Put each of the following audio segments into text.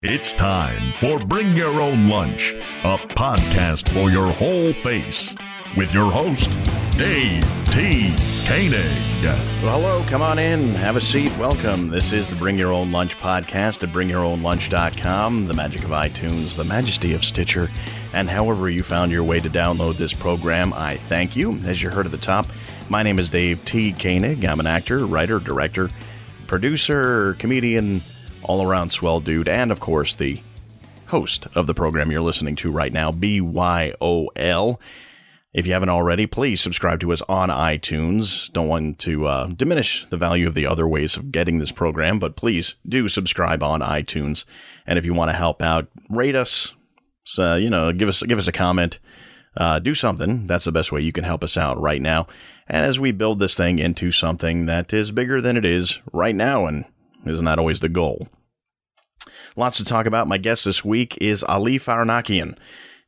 It's time for Bring Your Own Lunch, a podcast for your whole face, with your host, Dave T. Koenig. Well, hello, come on in, have a seat, welcome. This is the Bring Your Own Lunch podcast at bringyourownlunch.com, the magic of iTunes, the majesty of Stitcher, and however you found your way to download this program, I thank you. As you heard at the top, my name is Dave T. Koenig. I'm an actor, writer, director, producer, comedian, all around swell dude, and of course, the host of the program you're listening to right now, BYOL. If you haven't already, please subscribe to us on iTunes. Don't want to uh, diminish the value of the other ways of getting this program, but please do subscribe on iTunes. And if you want to help out, rate us. So, you know, give us give us a comment. Uh, do something. That's the best way you can help us out right now. And as we build this thing into something that is bigger than it is right now, and isn't that always the goal? Lots to talk about. My guest this week is Ali Farahnakian.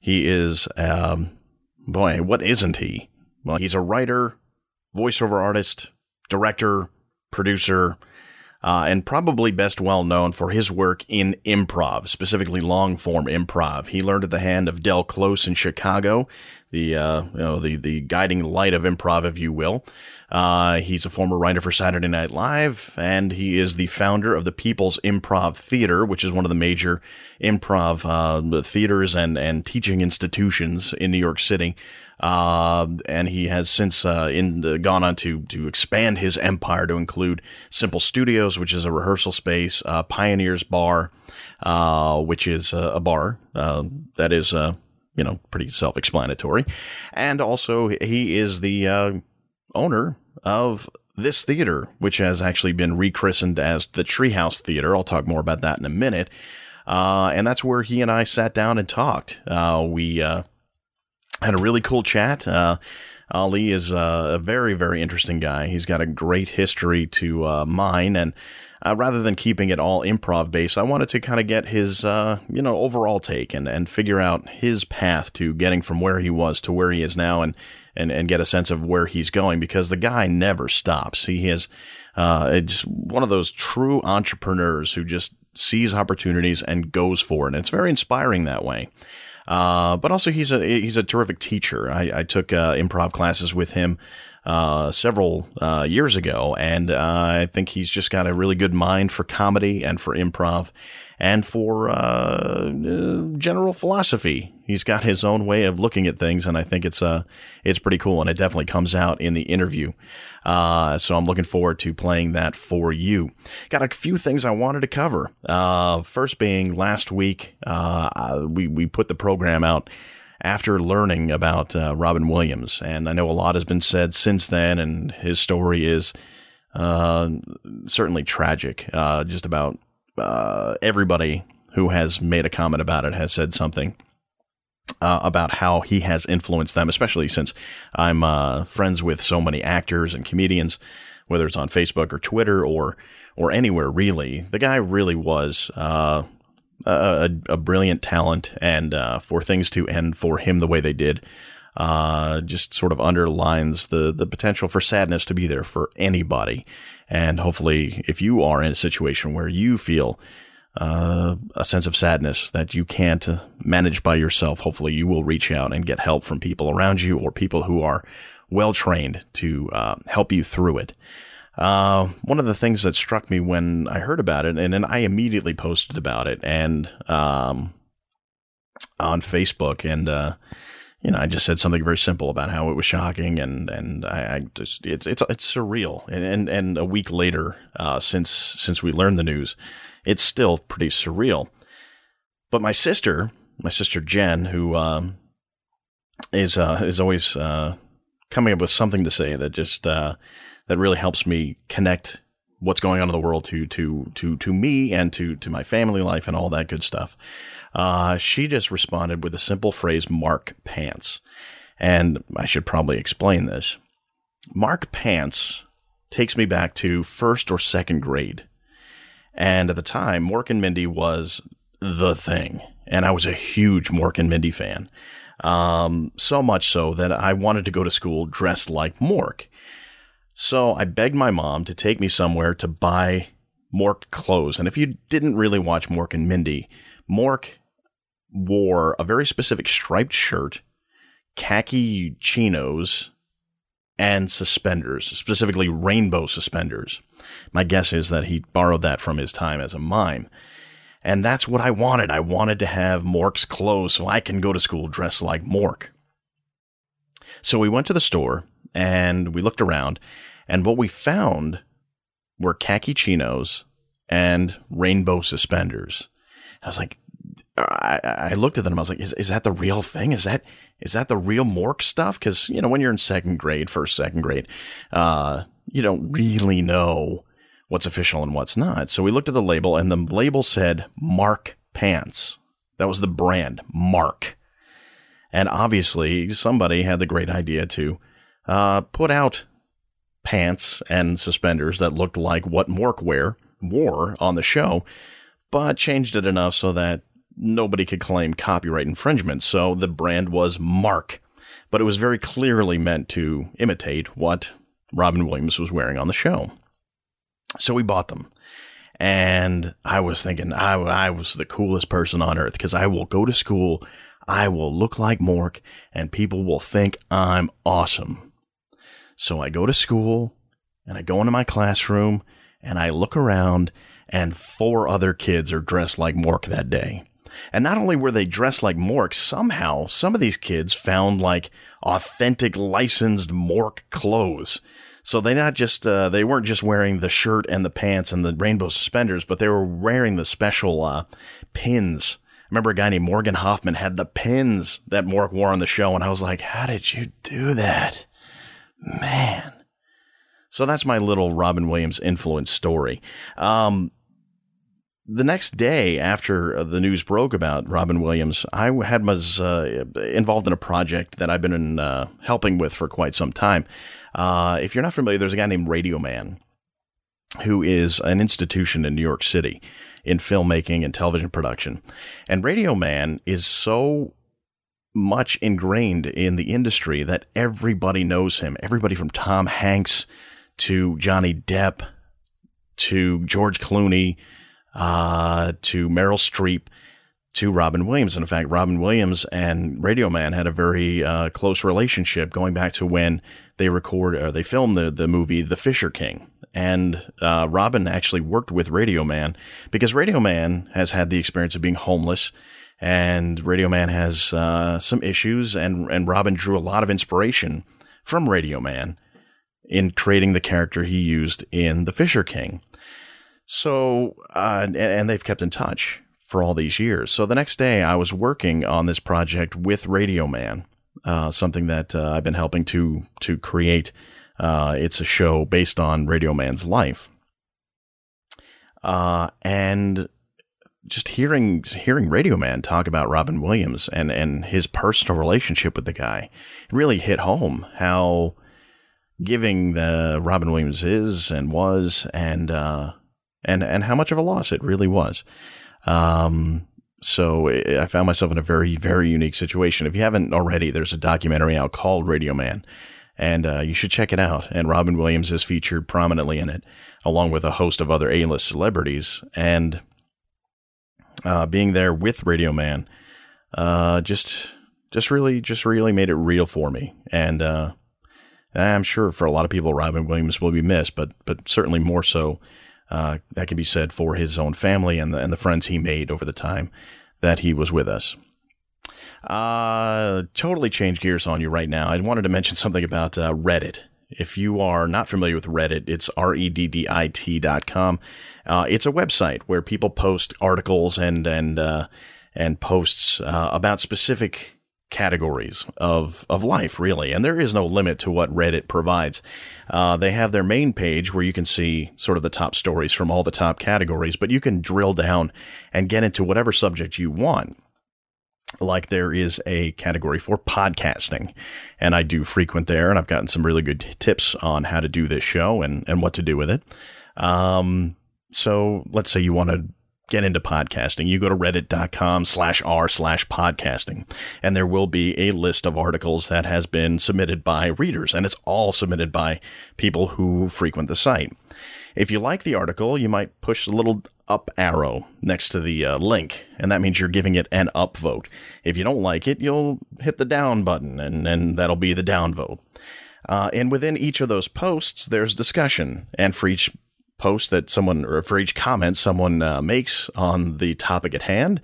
He is, um, boy, what isn't he? Well, he's a writer, voiceover artist, director, producer, uh, and probably best well known for his work in improv, specifically long form improv. He learned at the hand of Del Close in Chicago, the uh, you know the the guiding light of improv, if you will. Uh, he's a former writer for Saturday Night Live, and he is the founder of the People's Improv Theater, which is one of the major improv uh, theaters and and teaching institutions in New York City. Uh, and he has since uh, in gone on to to expand his empire to include Simple Studios, which is a rehearsal space, uh, Pioneers Bar, uh, which is a bar uh, that is you know pretty self-explanatory, and also he is the owner of this theater, which has actually been rechristened as the Treehouse Theater. I'll talk more about that in a minute. Uh, and that's where he and I sat down and talked. Uh, we uh, had a really cool chat. Ali is uh, a very, very interesting guy. He's got a great history to uh, mine, and uh, rather than keeping it all improv based, I wanted to kind of get his, uh, you know, overall take and, and figure out his path to getting from where he was to where he is now, and and and get a sense of where he's going because the guy never stops. He is uh, just one of those true entrepreneurs who just sees opportunities and goes for it, and it's very inspiring that way. Uh, but also he's a he's a terrific teacher. I, I took uh, improv classes with him uh, several uh, years ago, and uh, I think he's just got a really good mind for comedy and for improv and for uh, general philosophy. He's got his own way of looking at things, and I think it's uh, it's pretty cool, and it definitely comes out in the interview. Uh, so I'm looking forward to playing that for you. Got a few things I wanted to cover. Uh, first being last week, uh, we we put the program out after learning about uh, Robin Williams, and I know a lot has been said since then, and his story is uh, certainly tragic. Uh, just about uh, everybody who has made a comment about it has said something. Uh, about how he has influenced them, especially since I'm uh, friends with so many actors and comedians, whether it's on Facebook or Twitter or or anywhere really. The guy really was uh, a, a, brilliant talent, and uh, for things to end for him the way they did, uh, just sort of underlines the the potential for sadness to be there for anybody. And hopefully, if you are in a situation where you feel uh, a sense of sadness that you can't manage by yourself, hopefully you will reach out and get help from people around you or people who are well trained to uh, help you through it. Uh, one of the things that struck me when I heard about it, and then I immediately posted about it, and um, on Facebook, and uh, you know, I just said something very simple about how it was shocking, and and I, I just it's it's it's surreal. And and, and a week later, uh, since since we learned the news, it's still pretty surreal. But my sister, my sister Jen, who um, is uh, is always uh, coming up with something to say that just uh, that really helps me connect what's going on in the world to to to to me and to to my family life and all that good stuff. Uh, she just responded with a simple phrase, Mark Pants. And I should probably explain this. Mark Pants takes me back to first or second grade. And at the time, Mork and Mindy was the thing. And I was a huge Mork and Mindy fan. Um, so much so that I wanted to go to school dressed like Mork. So I begged my mom to take me somewhere to buy Mork clothes. And if you didn't really watch Mork and Mindy, Mork wore a very specific striped shirt, khaki chinos, and suspenders, specifically rainbow suspenders. My guess is that he borrowed that from his time as a mime. And that's what I wanted. I wanted to have Mork's clothes so I can go to school dressed like Mork. So we went to the store and we looked around, and what we found were khaki chinos and rainbow suspenders. I was like, I, I looked at them. I was like, is, is that the real thing? Is that, is that the real Mork stuff? Cause, you know, when you're in second grade, first, second grade, uh, you don't really know what's official and what's not. So we looked at the label and the label said Mark Pants. That was the brand, Mark. And obviously somebody had the great idea to, uh, put out pants and suspenders that looked like what Mork wear, wore on the show, but changed it enough so that nobody could claim copyright infringement. So the brand was Mark, but it was very clearly meant to imitate what Robin Williams was wearing on the show. So we bought them. And I was thinking I, I was the coolest person on earth because I will go to school, I will look like Mork, and people will think I'm awesome. So I go to school and I go into my classroom and I look around and four other kids are dressed like Mork that day. And not only were they dressed like Mork, somehow some of these kids found like authentic licensed Mork clothes. So they not just uh, they weren't just wearing the shirt and the pants and the rainbow suspenders, but they were wearing the special uh, pins. I remember a guy named Morgan Hoffman had the pins that Mork wore on the show, and I was like, "How did you do that, man?" So that's my little Robin Williams influence story. Um, the next day after uh, the news broke about Robin Williams, I had was uh, involved in a project that I've been in, uh, helping with for quite some time. Uh, if you're not familiar, there's a guy named Radio Man, who is an institution in New York City in filmmaking and television production, and Radio Man is so much ingrained in the industry that everybody knows him. Everybody from Tom Hanks to Johnny Depp to George Clooney uh, to Meryl Streep to Robin Williams. And in fact, Robin Williams and Radio Man had a very uh, close relationship going back to when they record or they filmed the, the movie The Fisher King. And uh, Robin actually worked with Radio Man because Radio Man has had the experience of being homeless. And Radio Man has uh, some issues, and, and Robin drew a lot of inspiration from Radio Man in creating the character he used in The Fisher King. So, uh, and, and they've kept in touch for all these years. So the next day, I was working on this project with Radio Man, uh, something that uh, I've been helping to to create. Uh, it's a show based on Radio Man's life, uh, and just hearing hearing Radio Man talk about Robin Williams and and his personal relationship with the guy really hit home how giving the Robin Williams is and was and uh, and and how much of a loss it really was. Um, so I found myself in a very very unique situation. If you haven't already, there's a documentary out called Radio Man, and uh, you should check it out. And Robin Williams is featured prominently in it, along with a host of other A-list celebrities. And uh, being there with Radio Man, uh, just just really just really made it real for me. And uh, I'm sure for a lot of people, Robin Williams will be missed, but but certainly more so uh, that can be said for his own family and the, and the friends he made over the time that he was with us. Uh, totally change gears on you right now. I wanted to mention something about uh, Reddit. If you are not familiar with Reddit, it's R-E-D-D-I-T dot com. Uh, it's a website where people post articles and, and, uh, and posts, uh, about specific categories of of life, really. And there is no limit to what Reddit provides. Uh, they have their main page where you can see sort of the top stories from all the top categories, but you can drill down and get into whatever subject you want. Like there is a category for podcasting, and I do frequent there, and I've gotten some really good tips on how to do this show and and what to do with it. Um, so let's say you want to get into podcasting, you go to reddit.com slash r slash podcasting, and there will be a list of articles that has been submitted by readers, and it's all submitted by people who frequent the site. If you like the article, you might push the little up arrow next to the uh, link, and that means you're giving it an up vote. If you don't like it, you'll hit the down button, and, and that'll be the down vote. Uh, and within each of those posts, there's discussion, and for each post that someone, or for each comment someone uh, makes on the topic at hand,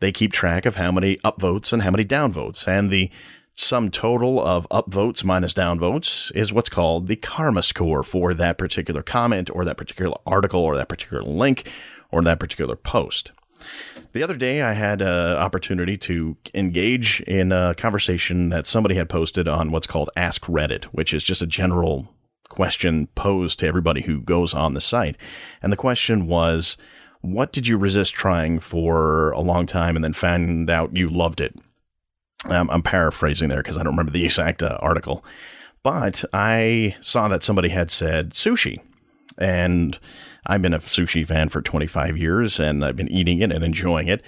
they keep track of how many upvotes and how many downvotes, and the sum total of upvotes minus downvotes is what's called the karma score for that particular comment or that particular article or that particular link or that particular post. The other day, I had an opportunity to engage in a conversation that somebody had posted on what's called Ask Reddit, which is just a general question posed to everybody who goes on the site. And the question was, what did you resist trying for a long time and then found out you loved it? Um, I'm paraphrasing there because I don't remember the exact uh, article, but I saw that somebody had said sushi, and I've been a sushi fan for 25 years, and I've been eating it and enjoying it.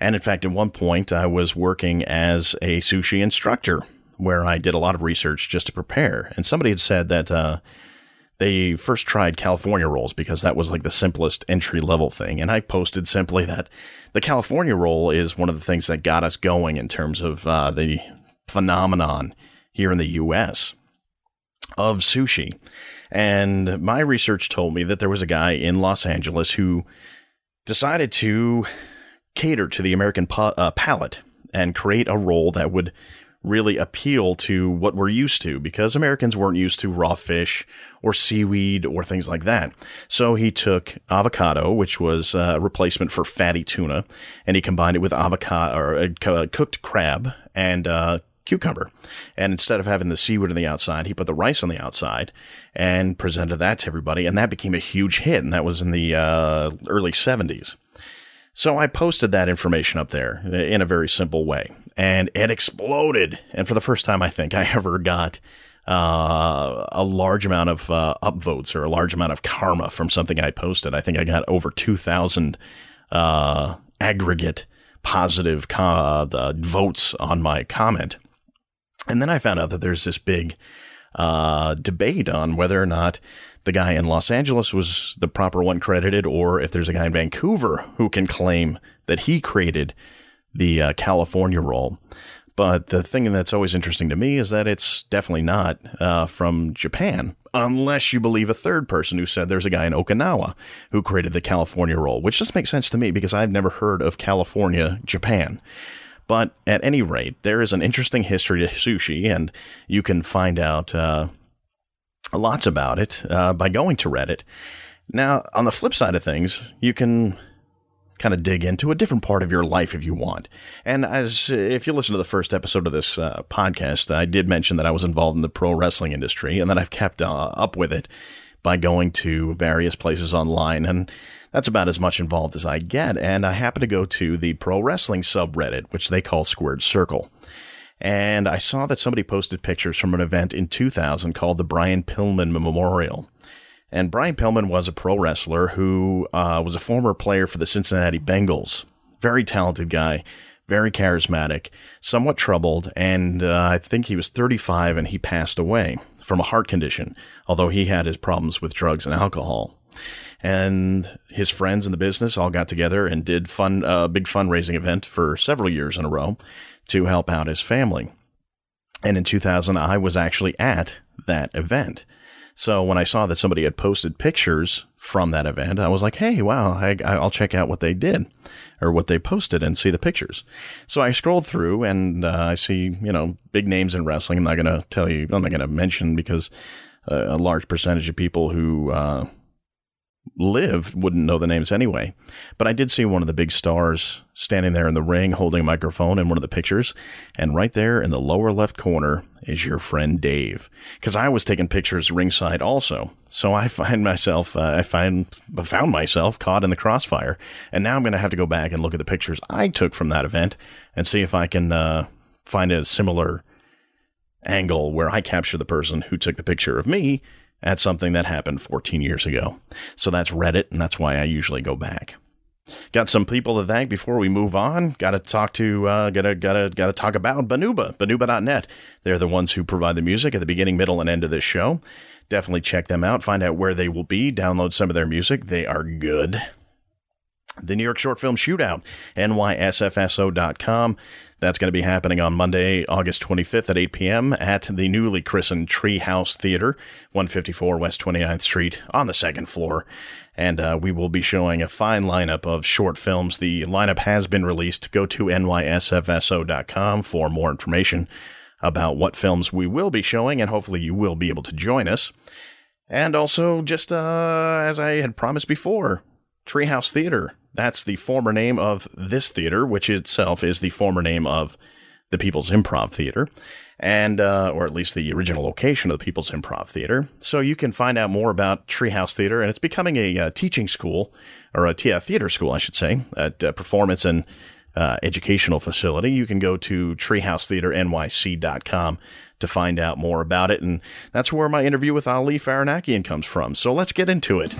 And in fact, at one point, I was working as a sushi instructor, where I did a lot of research just to prepare. And somebody had said that uh, they first tried California rolls because that was like the simplest entry level thing. And I posted simply that the California roll is one of the things that got us going in terms of uh, the phenomenon here in the US of sushi. And my research told me that there was a guy in Los Angeles who decided to cater to the American uh, palate and create a roll that would really appeal to what we're used to because Americans weren't used to raw fish or seaweed or things like that. So he took avocado, which was a replacement for fatty tuna, and he combined it with avocado or uh, cooked crab and uh, cucumber. And instead of having the seaweed on the outside, he put the rice on the outside and presented that to everybody. And that became a huge hit. And that was in the uh, early 70s. So I posted that information up there in a very simple way and it exploded. And for the first time, I think I ever got uh, a large amount of uh, upvotes or a large amount of karma from something I posted. I think I got over 2,000 uh, aggregate positive co- votes on my comment. And then I found out that there's this big uh, debate on whether or not the guy in Los Angeles was the proper one credited, or if there's a guy in Vancouver who can claim that he created the uh, California roll. But the thing that's always interesting to me is that it's definitely not uh, from Japan, unless you believe a third person who said there's a guy in Okinawa who created the California roll, which just makes sense to me because I've never heard of California, Japan. But at any rate, there is an interesting history to sushi, and you can find out uh, lots about it uh, by going to Reddit. Now, on the flip side of things, you can kind of dig into a different part of your life if you want. And as if you listen to the first episode of this uh, podcast, I did mention that I was involved in the pro wrestling industry and that I've kept uh, up with it by going to various places online and that's about as much involved as I get. And I happen to go to the pro wrestling subreddit, which they call Squared Circle. And I saw that somebody posted pictures from an event in 2000 called the Brian Pillman Memorial. And Brian Pillman was a pro wrestler who uh, was a former player for the Cincinnati Bengals. Very talented guy, very charismatic, somewhat troubled, and uh, I think he was 35 and he passed away from a heart condition, although he had his problems with drugs and alcohol. And his friends in the business all got together and did fun, a uh, big fundraising event for several years in a row to help out his family. And in 2000, I was actually at that event. So when I saw that somebody had posted pictures from that event, I was like, hey, wow, I, will check out what they did or what they posted and see the pictures. So I scrolled through and uh, I see, you know, big names in wrestling. I'm not going to tell you, I'm not going to mention because uh, a large percentage of people who uh, live wouldn't know the names anyway. But I did see one of the big stars standing there in the ring holding a microphone in one of the pictures. And right there in the lower left corner is your friend Dave. Because I was taking pictures ringside also. So I find myself, uh, I find, found myself caught in the crossfire. And now I'm going to have to go back and look at the pictures I took from that event and see if I can uh, find a similar angle where I capture the person who took the picture of me at something that happened 14 years ago. So that's Reddit, and that's why I usually go back. Got some people to thank before we move on. Got to talk to, uh, gotta, gotta, gotta talk about Banuba, Banuba.net. They're the ones who provide the music at the beginning, middle, and end of this show. Definitely check them out. Find out where they will be. Download some of their music. They are good. The New York Short Film Shootout, nysfso.com. That's going to be happening on Monday, August 25th at 8 p.m. at the newly christened Treehouse Theater, 154 West 29th Street on the second floor. And uh, we will be showing a fine lineup of short films. The lineup has been released. Go to nysfso.com for more information about what films we will be showing, and hopefully you will be able to join us. And also, just uh, as I had promised before, Treehouse Theater. That's the former name of this theater, which itself is the former name of the People's Improv Theater, and uh, or at least the original location of the People's Improv Theater. So you can find out more about Treehouse Theater, and it's becoming a uh, teaching school or a yeah, theater school, I should say, at uh, performance and uh, educational facility. You can go to treehousetheaternyc.com to find out more about it, and that's where my interview with Ali Farahnakian comes from. So let's get into it.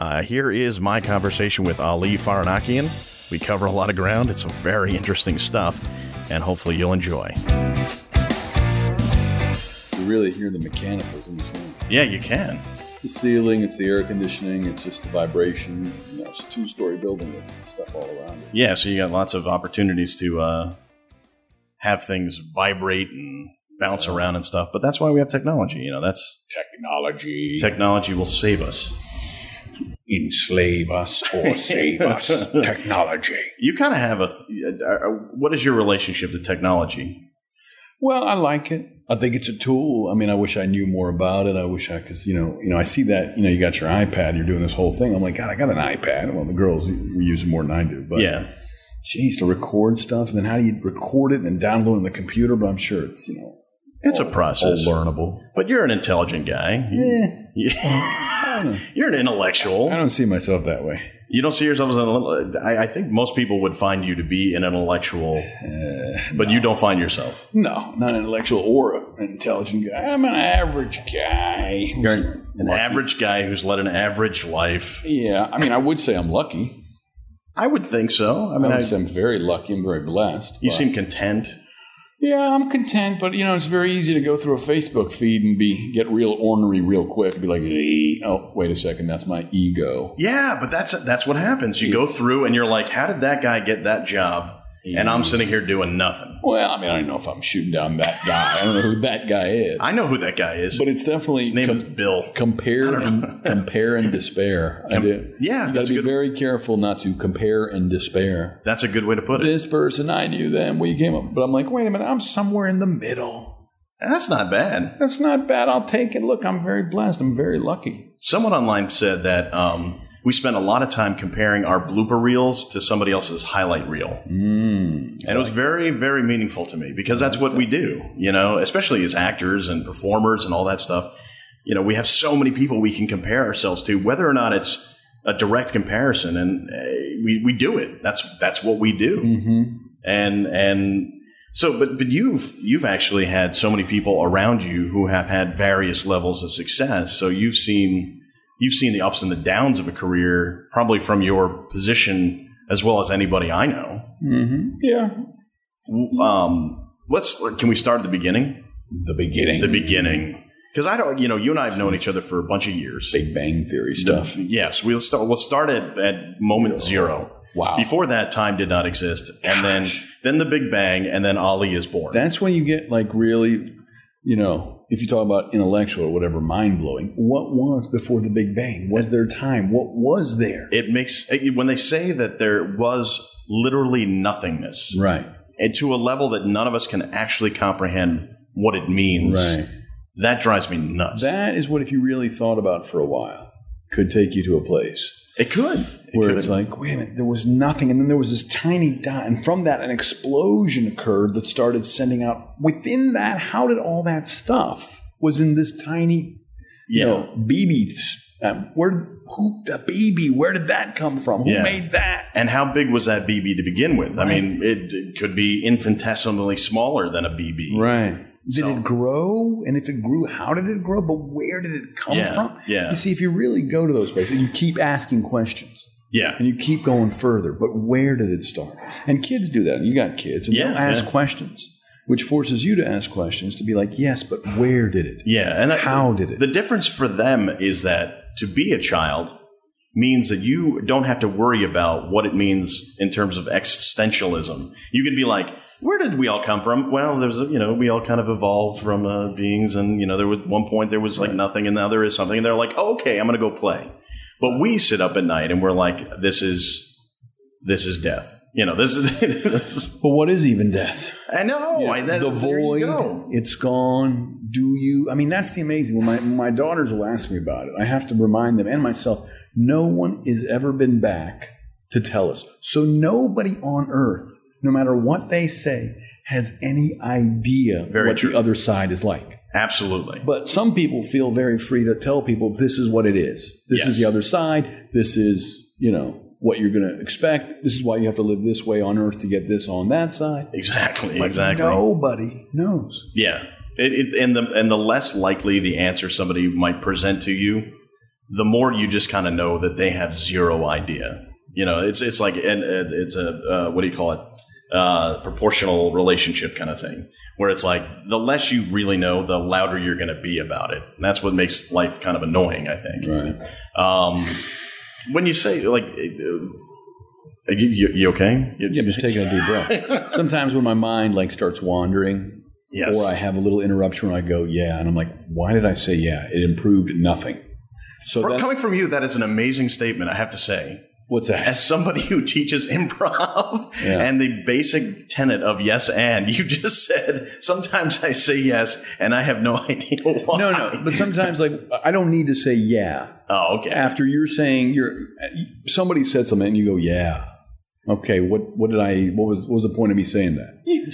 Uh, here is my conversation with Ali Farahnakian. We cover a lot of ground. It's very interesting stuff, and hopefully you'll enjoy. You really hear the mechanicals in this room. Yeah, you can. It's the ceiling, it's the air conditioning, it's just the vibrations. You know, it's a two-story building with stuff all around it. Yeah, so you got lots of opportunities to uh, have things vibrate and bounce around and stuff. But that's why we have technology. You know, that's Technology. technology will save us. Enslave us or save us. Technology. You kind of have a. Uh, what is your relationship to technology? Well, I like it. I think it's a tool. I mean, I wish I knew more about it. I wish I could, you know, you know, I see that, you know, you got your iPad, you're doing this whole thing. I'm like, God, I got an iPad. Well, the girls we use it more than I do, but yeah, she geez, to record stuff, and then how do you record it and then download it on the computer? But I'm sure it's, you know, it's a all process. learnable. But you're an intelligent guy. You- I don't know. You're an intellectual. I don't see myself that way. You don't see yourself as an. I, I think most people would find you to be an intellectual, uh, but you don't find yourself. No, not an intellectual or an intelligent guy. I'm an average guy. You're an, an average guy who's led an average life. Yeah, I mean, I would say I'm lucky. I would think so. I I mean, I, would say I'm very lucky. I'm very blessed. you seem content. Yeah, I'm content, but you know, it's very easy to go through a Facebook feed and be get real ornery real quick. Be like, "Eh, oh, wait a second, that's my ego. Yeah, but that's that's what happens. You go through and you're like, how did that guy get that job? And I'm sitting here doing nothing. Well, I mean, I don't know if I'm shooting down that guy. I don't know who that guy is, I know who that guy is. but it's definitely His name com- is Bill. compare and compare and despair. I do. yeah, you got to be very careful not to compare and despair. That's a good way to put it. This person, I knew them. We came up, but I'm like, wait a minute, I'm somewhere in the middle. That's not bad. That's not bad. I'll take it. Look, I'm very blessed. I'm very lucky. Someone online said that um, we spent a lot of time comparing our blooper reels to somebody else's highlight reel. Mm. And it was very, very meaningful to me because that's what we do, you know, especially as actors and performers and all that stuff. You know, we have so many people we can compare ourselves to, whether or not it's a direct comparison, and uh, we, we do it. That's that's what we do. Mm-hmm. And and so, but but you've you've actually had so many people around you who have had various levels of success. So you've seen you've seen the ups and the downs of a career, probably from your position as well as anybody I know. Mm-hmm. Yeah. Um, let's can we start at the beginning? The beginning. The beginning, because I don't, you know, you and I have known each other for a bunch of years. Big Bang Theory stuff. Yes, we'll start. We'll start at, at moment zero. Wow. Before that, time did not exist, and then then the Big Bang, and then Ali is born. That's when you get like really, you know, if you talk about intellectual or whatever, mind blowing. What was before the Big Bang? Was there time? What was there? it makes when they say that there was literally nothingness, Right. and to a level that none of us can actually comprehend what it means. Right. That drives me nuts. That is what, if you really thought about for a while, could take you to a place it could. It where could. it's like, wait a minute, there was nothing, and then there was this tiny dot, and from that, an explosion occurred that started sending out. Within that, how did all that stuff was in this tiny, yeah. you know, BB? Um, where who the baby? Where did that come from? Who Yeah. made that? And how big was that BB to begin with? I mean, it, it could be infinitesimally smaller than a BB. Right. Did So- it grow? And if it grew, how did it grow? But where did it come Yeah, from? yeah. You see, if you really go to those places, you keep asking questions. Yeah. and you keep going further. But where did it start? And kids do that. You got kids, and Yeah, they'll ask yeah. questions, which forces you to ask questions to be like, yes, but where did it? Yeah, and I- How did it? The difference for them is that to be a child means that you don't have to worry about what it means in terms of existentialism. You can be like, where did we all come from? Well, there's a, you know, we all kind of evolved from uh, beings, and you know, there was one point there was like nothing, and now there is something, and they're like, oh, okay, I'm going to go play. But we sit up at night and we're like, this is this is death. You know, this is. this is But what is even death? I know. I, that, the void, go. it's gone. Do you? I mean, that's the amazing. When my my daughters will ask me about it, I have to remind them and myself. No one has ever been back to tell us. So nobody on earth, no matter what they say, has any idea Very what true. the other side is like. Absolutely. But some people feel very free to tell people this is what it is. This Yes. is the other side. This is you know what you're going to expect. This is why you have to live this way on earth to get this on that side. Exactly. But exactly. nobody knows. Yeah, it, it, and the and the less likely the answer somebody might present to you, the more you just kind of know that they have zero idea. You know, it's it's like and and it's a uh, what do you call it? Uh, proportional relationship kind of thing, where it's like the less you really know, the louder you're going to be about it, and that's what makes life kind of annoying. I think. Right. Um, when you say like, uh, are you, you, you okay? You- Yeah, I'm just taking a deep breath. Sometimes when my mind like starts wandering, yes. or I have a little interruption, I go, "Yeah," and I'm like, "Why did I say yeah?" It improved nothing. So For- then, coming from you, that is an amazing statement. I have to say. What's that? as somebody who teaches improv Yeah. and the basic tenet of yes and you just said sometimes i say yes and i have no idea why No, no. But sometimes like I don't need to say yeah oh okay after you're saying you're somebody said something and you go, "Yeah." Okay, what what did I what was what was the point of me saying that?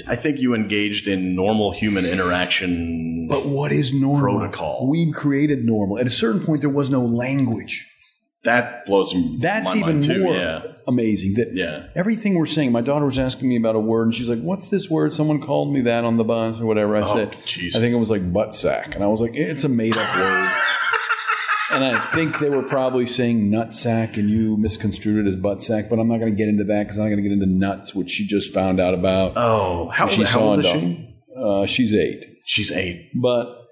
I think you engaged in normal human interaction But what is normal? Protocol. We've created normal. At a certain point there was no language. That blows m- That's my even mind too more yeah amazing. That yeah everything we're saying. My daughter was asking me about a word, and she's like, "What's this word? Someone called me that on the bus or whatever." I said, Oh, jeez. "I think it was like butt sack," and I was like, "It's a made up word." And I think they were probably saying nut sack, and you misconstrued it as butt sack. But I'm not going to get into that because I'm not going to get into nuts, which she just found out about. oh how, she how saw old is she Uh, she's eight, she's eight but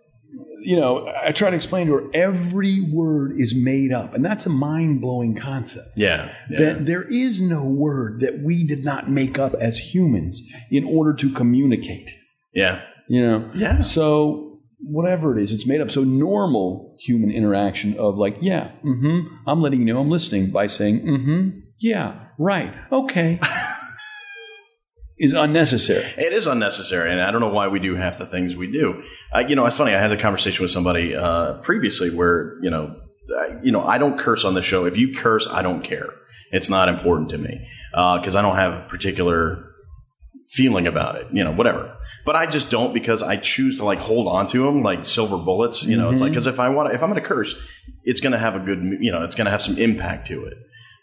you know, I try to explain to her every word is made up, and that's a mind blowing concept yeah, yeah. that there is no word that we did not make up as humans in order to communicate. yeah You know? Yeah. So whatever it is, it's made up. So normal human interaction of like, yeah, mm-hmm, I'm letting you know I'm listening by saying, mm-hmm, yeah, right, okay, is unnecessary. It is unnecessary, and I don't know why we do half the things we do. I, you know, it's funny. I had a conversation with somebody uh, previously where you know, I, you know, I don't curse on the show. If you curse, I don't care. It's not important to me because I don't have a particular feeling about it. You know, whatever. But I just don't because I choose to like hold on to them like silver bullets. You know, it's like because if I want, if I'm going to curse, it's going to have a good, you know, it's going to have some impact to it.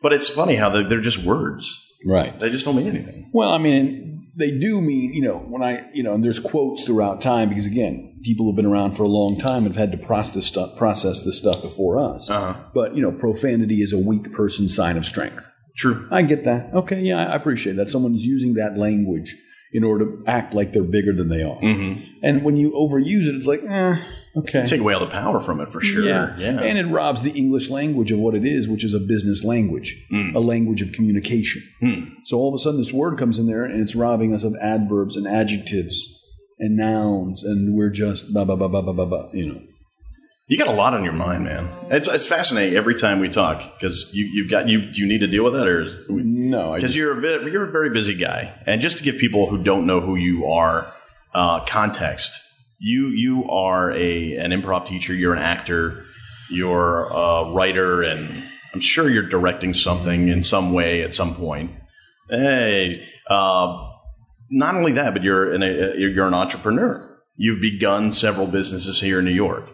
But it's funny how they- they're just words. Right. They just don't mean anything. Well, I mean, they do mean, you know, when I, you know, and there's quotes throughout time because, again, people who've been around for a long time and have had to process this stuff, process this stuff before us. Uh-huh. But, you know, profanity is a weak person's sign of strength. True. I get that. Okay, yeah, I appreciate that. Someone's using that language in order to act like they're bigger than they are. Mm-hmm. And when you overuse it, it's like, eh, okay. Take away all the power from it for sure. Yeah. yeah. And it robs the English language of what it is, which is a business language, a language of communication. Hmm. So all of a sudden, this word comes in there and it's robbing us of adverbs and adjectives and nouns, and we're just blah, blah, blah, blah, blah, blah, blah, you know. You got a lot on your mind, man. It's, it's fascinating every time we talk because you, you've got you. Do you need to deal with that, or is No, because you're a bit, you're a very busy guy, and just to give people who don't know who you are uh, context, you you are a an improv teacher. You're an actor. You're a writer, and I'm sure you're directing something in some way at some point. Hey, uh, not only that, but you're an, a, you're an entrepreneur. You've begun several businesses here in New York.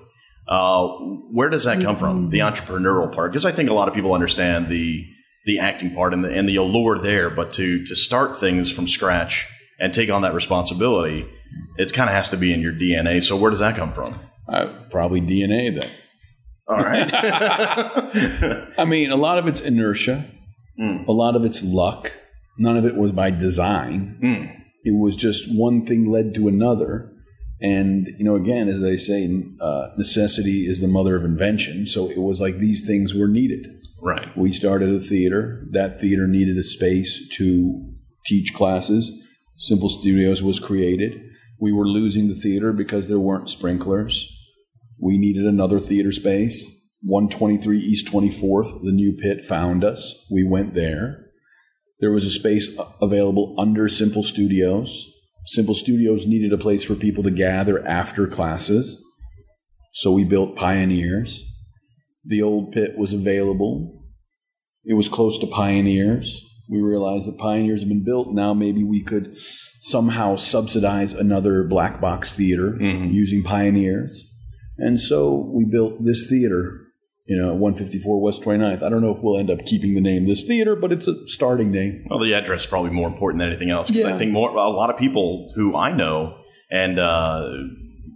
Uh, where does that come from? The entrepreneurial part, because I think a lot of people understand the the acting part and the and the allure there, but to to start things from scratch and take on that responsibility, it kind of has to be in your DNA. So where does that come from? I, probably DNA then. All right, I mean, a lot of it's inertia. Hmm. A lot of it's luck. None of it was by design. Hmm. It was just one thing led to another. And, you know, again, as they say, uh, necessity is the mother of invention. So it was like these things were needed. Right. We started a theater. That theater needed a space to teach classes. Simple Studios was created. We were losing the theater because there weren't sprinklers. We needed another theater space. 123 East 24th, the new pit found us. We went there. There was a space available under Simple Studios. Simple Studios needed a place for people to gather after classes. So we built Pioneers. The old pit was available. It was close to Pioneers. We realized that Pioneers had been built. Now maybe we could somehow subsidize another black box theater using Pioneers. And so we built this theater, you know, 154 West 29th. I don't know if we'll end up keeping the name this theater, but it's a starting name. Well, the address is probably more important than anything else because Yeah. I think more a lot of people who I know and uh,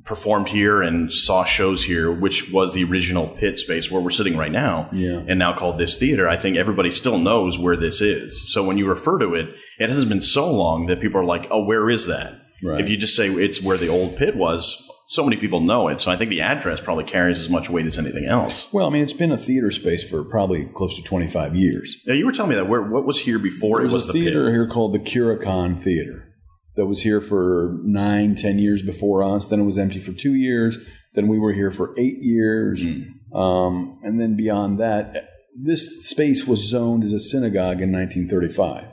performed here and saw shows here, which was the original pit space where we're sitting right now, Yeah. and now called this theater. I think everybody still knows where this is. So when you refer to it, it hasn't been so long that people are like, "Oh, where is that?" Right. If you just say it's where the old pit was, so many people know it. So I think the address probably carries as much weight as anything else. Well, I mean, it's been a theater space for probably close to 25 years. Yeah, you were telling me that. Where what was here before There it was was a the theater pit? here called the Currican Theater that was here for nine, ten years before us. Then it was empty for two years. Then we were here for eight years. Um, and then beyond that, this space was zoned as a synagogue in 1935.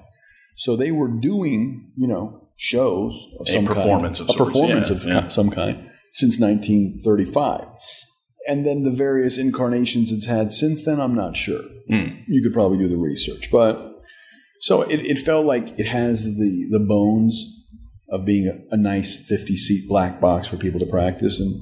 So they were doing, you know, shows of A some performance kind, of a sorts, performance yeah, of yeah. some kind since 1935. And then the various incarnations it's had since then, I'm not sure. You could probably do the research, but so it, it felt like it has the the bones of being a, a nice 50 seat black box for people to practice and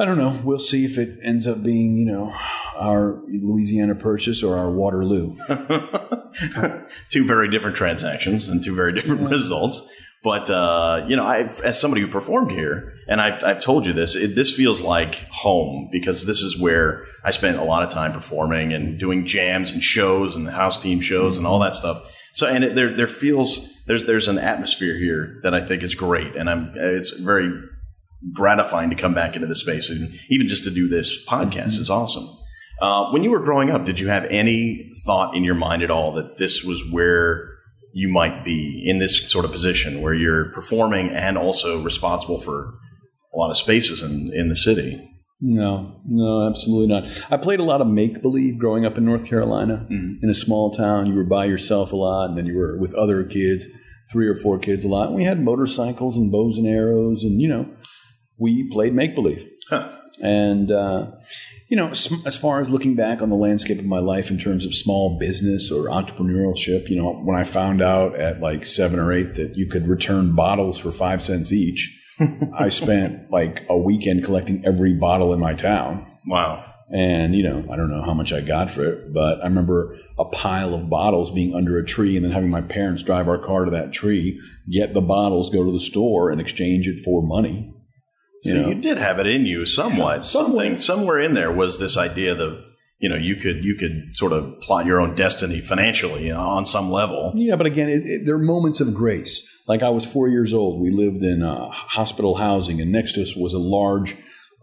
I don't know. We'll see if it ends up being, you know, our Louisiana Purchase or our Waterloo. two very different transactions and two very different results. But uh, you know, I, as somebody who performed here, and I've, I've told you this, it, this feels like home because this is where I spent a lot of time performing and doing jams and shows and house team shows and all that stuff. So, and it, there there feels there's there's an atmosphere here that I think is great, and I'm it's very gratifying to come back into the space and even just to do this podcast is awesome. Uh, when you were growing up, did you have any thought in your mind at all that this was where you might be in this sort of position where you're performing and also responsible for a lot of spaces in, in the city? No, no, absolutely not. I played a lot of make believe growing up in North Carolina. In a small town, you were by yourself a lot, and then you were with other kids, three or four kids a lot. And we had motorcycles and bows and arrows, and you know, we played make believe. Huh. And uh, you know, as, as far as looking back on the landscape of my life in terms of small business or entrepreneurship, you know, when I found out at like seven or eight that you could return bottles for five cents each, I spent like a weekend collecting every bottle in my town. Wow. And, you know, I don't know how much I got for it, but I remember a pile of bottles being under a tree and then having my parents drive our car to that tree, get the bottles, go to the store, and exchange it for money. So You know. you did have it in you somewhat. Something somewhere in there was this idea that you know you could you could sort of plot your own destiny financially you know, on some level. Yeah, but again, it, it, there are moments of grace. Like I was four years old. We lived in uh, hospital housing, and next to us was a large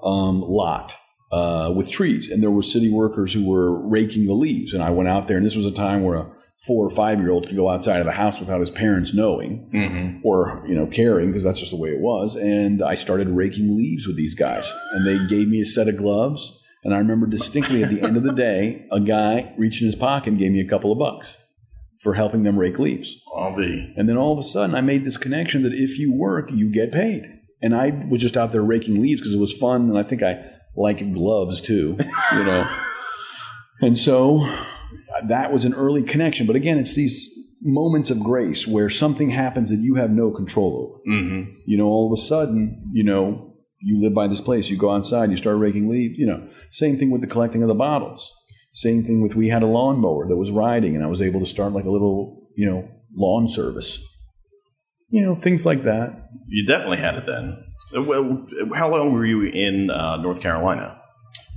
um, lot uh, with trees, and there were city workers who were raking the leaves. And I went out there, and this was a time where a four or five year old could go outside of the house without his parents knowing Mm-hmm. or you know caring because that's just the way it was. And I started raking leaves with these guys, and they gave me a set of gloves. And I remember distinctly at the end of the day, a guy reached in his pocket and gave me a couple of bucks for helping them rake leaves. I'll be And then all of a sudden, I made this connection that if you work, you get paid. And I was just out there raking leaves because it was fun, and I think I like gloves too, you know. and so that was an early connection. But again, it's these moments of grace where something happens that you have no control over. mm-hmm. You know, all of a sudden, you know, you live by this place, you go outside, you start raking leaves. You know, same thing with the collecting of the bottles. Same thing with we had a lawnmower that was riding, and I was able to start like a little, you know, lawn service. You know, things like that. You definitely had it then. Uh, Well, how long were you in uh, North Carolina?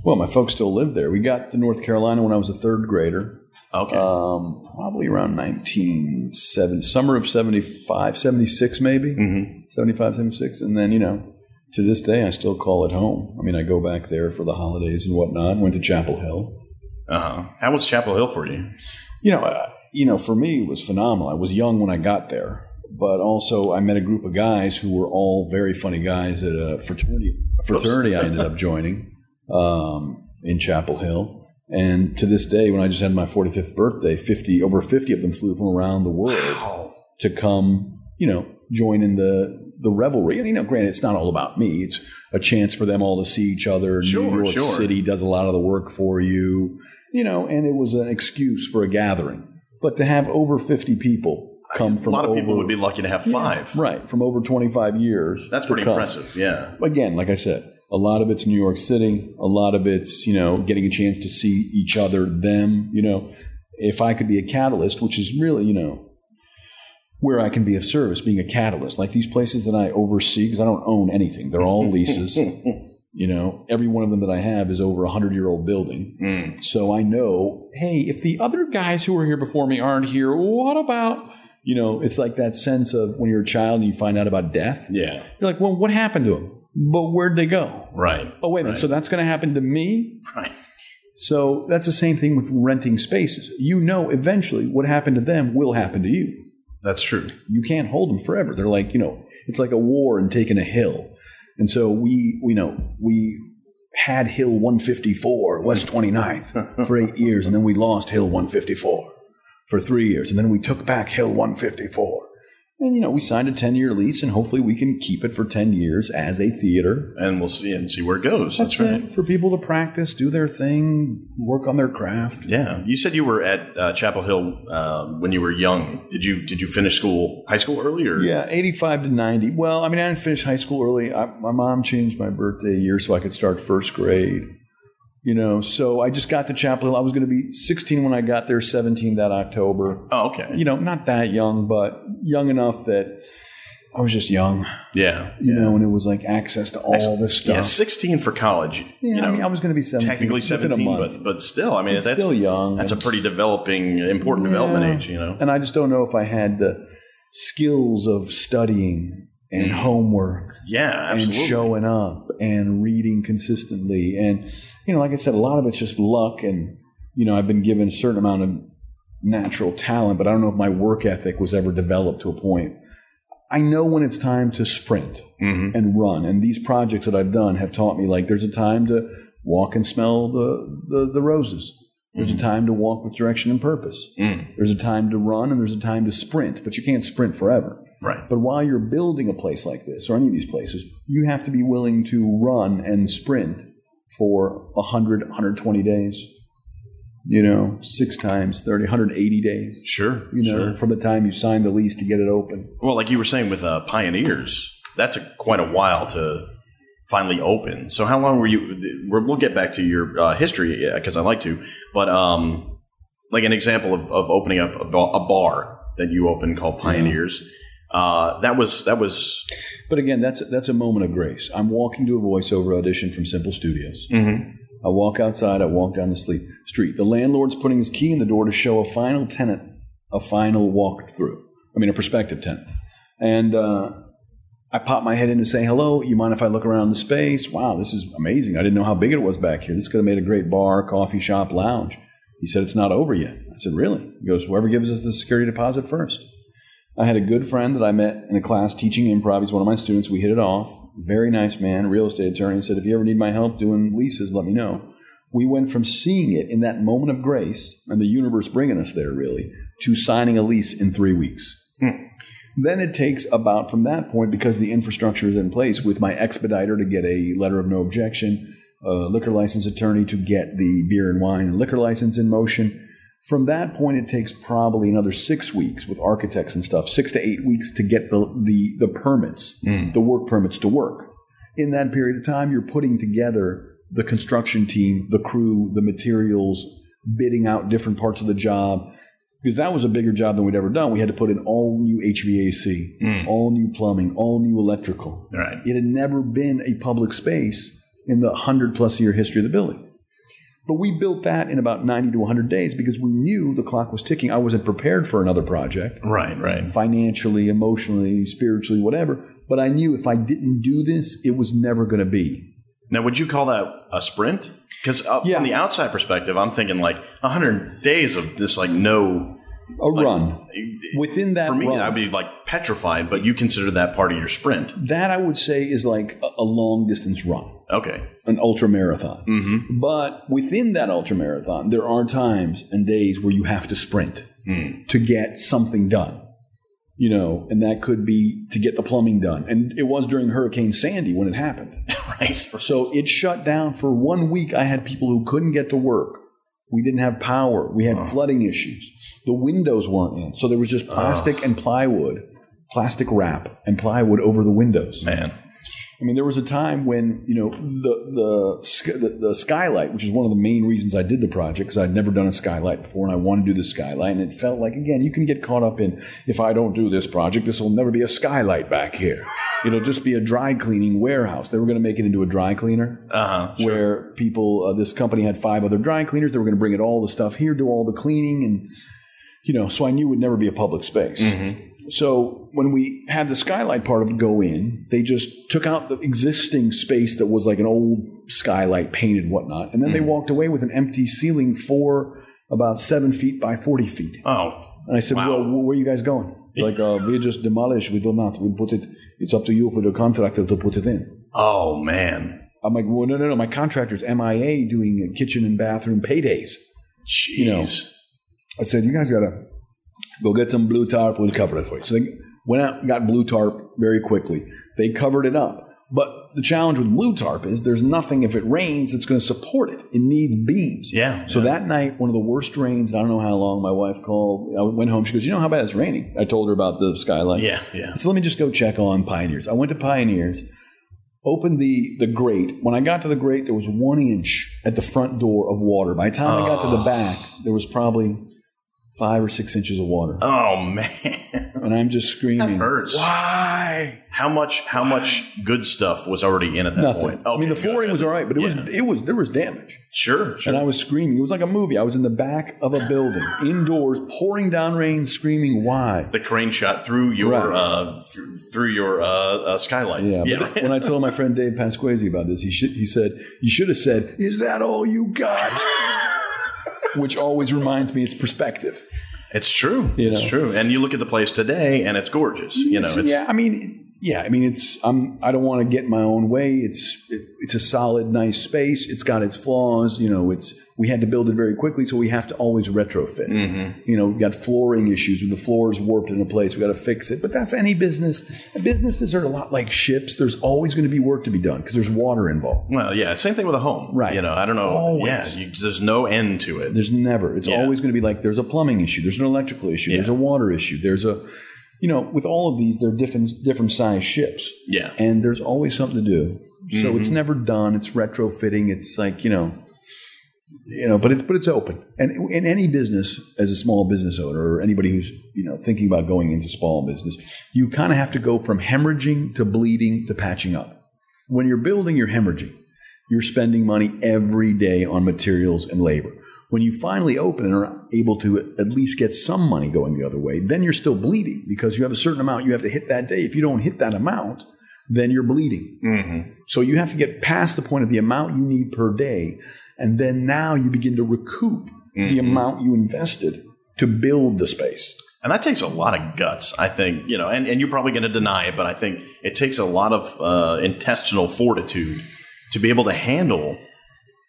Well, my folks still live there. We got to North Carolina when I was a third grader. Okay. um, probably around 1970, summer of 75, 76 maybe, Mhm. 75, 76. And then, you know, to this day, I still call it home. I mean, I go back there for the holidays and whatnot. Went to Chapel Hill. Uh-huh. How was Chapel Hill for you? You know, uh, you know, for me, it was phenomenal. I was young when I got there, but also I met a group of guys who were all very funny guys at a fraternity. A fraternity I ended up joining um, in Chapel Hill. And to this day, when I just had my 45th birthday, 50 over 50 of them flew from around the world to come, you know, join in the the revelry. And you know, granted, it's not all about me. It's a chance for them all to see each other. Sure, New York sure. City does a lot of the work for you, you know, and it was an excuse for a gathering. But to have over 50 people come from A lot of over, people would be lucky to have five. right from over 25 years. That's pretty impressive. Yeah. Again, like I said, a lot of it's New York City. A lot of it's you know getting a chance to see each other, them. You know, if I could be a catalyst, which is really you know where I can be of service, being a catalyst. Like these places that I oversee, because I don't own anything; they're all leases. you know, every one of them that I have is over a hundred year old building. Mm. So I know, hey, if the other guys who were here before me aren't here, what about? You know, it's like that sense of when you're a child and you find out about death. Yeah. You're like, well, what happened to them? But where'd they go? Right. Oh, wait a minute. Right. So that's going to happen to me? Right. So that's the same thing with renting spaces. You know, eventually what happened to them will happen to you. That's true. You can't hold them forever. They're like, you know, it's like a war and taking a hill. And so we, you know, we had Hill 154, West 29th, for eight years. And then we lost Hill 154 for three years. And then we took back Hill 154. And, you know, we signed a 10 year lease and hopefully we can keep it for 10 years as a theater. And we'll see and see where it goes. That's, That's right. For people to practice, do their thing, work on their craft. Yeah. You said you were at uh, Chapel Hill uh, when you were young. Did you did you finish school, high school early or? Yeah, 85 to 90. Well, I mean, I didn't finish high school early. I, my mom changed my birthday year so I could start first grade. You know, so I just got to Chapel Hill. I was going to be 16 when I got there, 17 that October. Oh, okay. You know, not that young, but young enough that I was just young, Yeah. you know, and it was like access to all this stuff. Yeah, 16 for college. Yeah, you know, I mean, I was going to be 17. technically within a 17, month. but but still, I mean, It's that's still young. That's a pretty developing, important development age. You know. And I just don't know if I had the skills of studying and mm. homework Yeah, and absolutely. showing up and reading consistently. And, you know, like I said, a lot of it's just luck. And, you know, I've been given a certain amount of natural talent, but I don't know if my work ethic was ever developed to a point. I know when it's time to sprint Mhm. and run. And these projects that I've done have taught me like there's a time to walk and smell the, the, the roses. There's a time to walk with direction and purpose. Mm. There's a time to run and there's a time to sprint, but you can't sprint forever. Right. But while you're building a place like this or any of these places, you have to be willing to run and sprint for 100, 120 days. You know, six times 30, 180 days. Sure. You know, sure. from the time you sign the lease to get it open. Well, like you were saying with uh, Pioneers, that took quite a while to finally open. So, how long were you? We'll get back to your uh, history because I like to, but um, like an example of, of opening up a, a bar that you opened called Pioneers. Uh, that was that was But again, that's that's a moment of grace. I'm walking to a voiceover audition from Simple Studios. Mhm. I walk outside. I walk down the sleep street. The landlord's putting his key in the door to show a final tenant a final walk through. I mean, a prospective tenant. And uh, I pop my head in to say hello. You mind if I look around the space? Wow, this is amazing. I didn't know how big it was back here. This could have made a great bar, coffee shop, lounge. He said it's not over yet. I said, really? He goes, whoever gives us the security deposit first. I had a good friend that I met in a class teaching improv. He's one of my students. We hit it off. Very nice man, real estate attorney. He said, if you ever need my help doing leases, let me know. We went from seeing it in that moment of grace and the universe bringing us there, really, to signing a lease in three weeks. Hmm. Then it takes about from that point, because the infrastructure is in place, with my expediter to get a letter of no objection, a liquor license attorney to get the beer and wine and liquor license in motion. From that point, it takes probably another six weeks with architects and stuff, six to eight weeks to get the the, the permits, hmm. the work permits to work. In that period of time, you're putting together the construction team, the crew, the materials, bidding out different parts of the job because that was a bigger job than we'd ever done. We had to put in all new HVAC, hmm. all new plumbing, all new electrical. right. It had never been a public space in the hundred plus year history of the building. But we built that in about 90 to 100 days because we knew the clock was ticking. I wasn't prepared for another project Right, right. financially, emotionally, spiritually, whatever. But I knew if I didn't do this, it was never going to be. Now, would you call that a sprint? Because uh, Yeah. from the outside perspective, I'm thinking like 100 days of just like no. A run. Within that For me, run, I'd be like petrified, but you consider that part of your sprint. that I would say is like a long distance run. Okay. an ultra marathon. Mm-hmm. But within that ultra marathon, there are times and days where you have to sprint Hmm. to get something done. You know, and that could be to get the plumbing done. And it was during Hurricane Sandy when it happened. Right. So it shut down for one week. I had people who couldn't get to work. We didn't have power. We had flooding issues. The windows weren't in. So there was just plastic and plywood, plastic wrap and plywood over the windows. Man. I mean, there was a time when you know the the the, the skylight, which is one of the main reasons I did the project, because I'd never done a skylight before, and I wanted to do the skylight, and it felt like again you can get caught up in if I don't do this project, this will never be a skylight back here. It'll just be a dry cleaning warehouse. They were going to make it into a dry cleaner Uh huh. where people, uh, this company had five other dry cleaners. They were going to bring it all the stuff here, do all the cleaning, and you know, so I knew it would never be a public space. So when we had the skylight part of it go in, they just took out the existing space that was like an old skylight painted whatnot, and then they walked away with an empty ceiling for about seven feet by forty feet. Oh. And I said, Wow. "Well, where are you guys going?" Like, uh, we just demolish. We do not. We put it. It's up to you for the contractor to put it in. Oh man. I'm like, well, no, no, no. My contractor's MIA doing kitchen and bathroom paydays. Jeez. know, I said, you guys got to go get some blue tarp. We'll cover it for you. So they went out and got blue tarp very quickly. They covered it up. But the challenge with blue tarp is there's nothing, if it rains, that's going to support it. It needs beams. Yeah, So that night, one of the worst rains, I don't know how long, my wife called. I went home. She goes, You know how bad it's raining? I told her about the skylight. Yeah, yeah. So let me just go check on Pioneers. I went to Pioneers, opened the the grate. When I got to the grate, there was one inch at the front door of water. By the time I got to the oh. back, there was probably five or six inches of water. Oh man. And I'm just screaming. That hurts. Why? How much how much good stuff was already in at that Nothing. point? I mean, the flooring good. was all right, but it Yeah. was it was there was damage. Sure, sure. And I was screaming. It was like a movie. I was in the back of a building, indoors, pouring down rain, screaming, "Why?" the crane shot through your Right. uh, through, through your uh, uh, skylight. Yeah, but when I told my friend Dave Pasquazi about this, he should, he said, "You should have said, is that all you got?" Which always reminds me, it's perspective. it's true. You It's true. And you look at the place today, and it's gorgeous. You know, It's- it's, yeah, I mean, yeah, I mean, it's I'm I don't want to get my own way. It's it, it's a solid, nice space. It's got its flaws. You know, it's we had to build it very quickly, so we have to always retrofit. Mm-hmm. You know, we've got flooring issues with the floors warped in a place. We got to fix it. But that's any business. Businesses are a lot like ships. There's always going to be work to be done because there's water involved. well, yeah. Same thing with a home. Right. You know, I don't know. Always. Yeah. You, there's no end to it. There's never. It's Yeah. always going to be like there's a plumbing issue, there's an electrical issue, there's a water issue, there's a, you know, with all of these, they're different different size ships, Yeah. and there's always something to do. So Mm-hmm. it's never done. It's retrofitting. It's like you know, you know, but it's but it's open. And in any business, as a small business owner or anybody who's you know thinking about going into small business, you kind of have to go from hemorrhaging to bleeding to patching up. When you're building, you're hemorrhaging. You're spending money every day on materials and labor. When you finally open and are able to at least get some money going the other way, then you're still bleeding because you have a certain amount you have to hit that day. If you don't hit that amount, then you're bleeding. Mm-hmm. So you have to get past the point of the amount you need per day. And then now you begin to recoup the amount you invested to build the space. And that takes a lot of guts, I think, you know, and, and you're probably going to deny it, but I think it takes a lot of uh, intestinal fortitude to be able to handle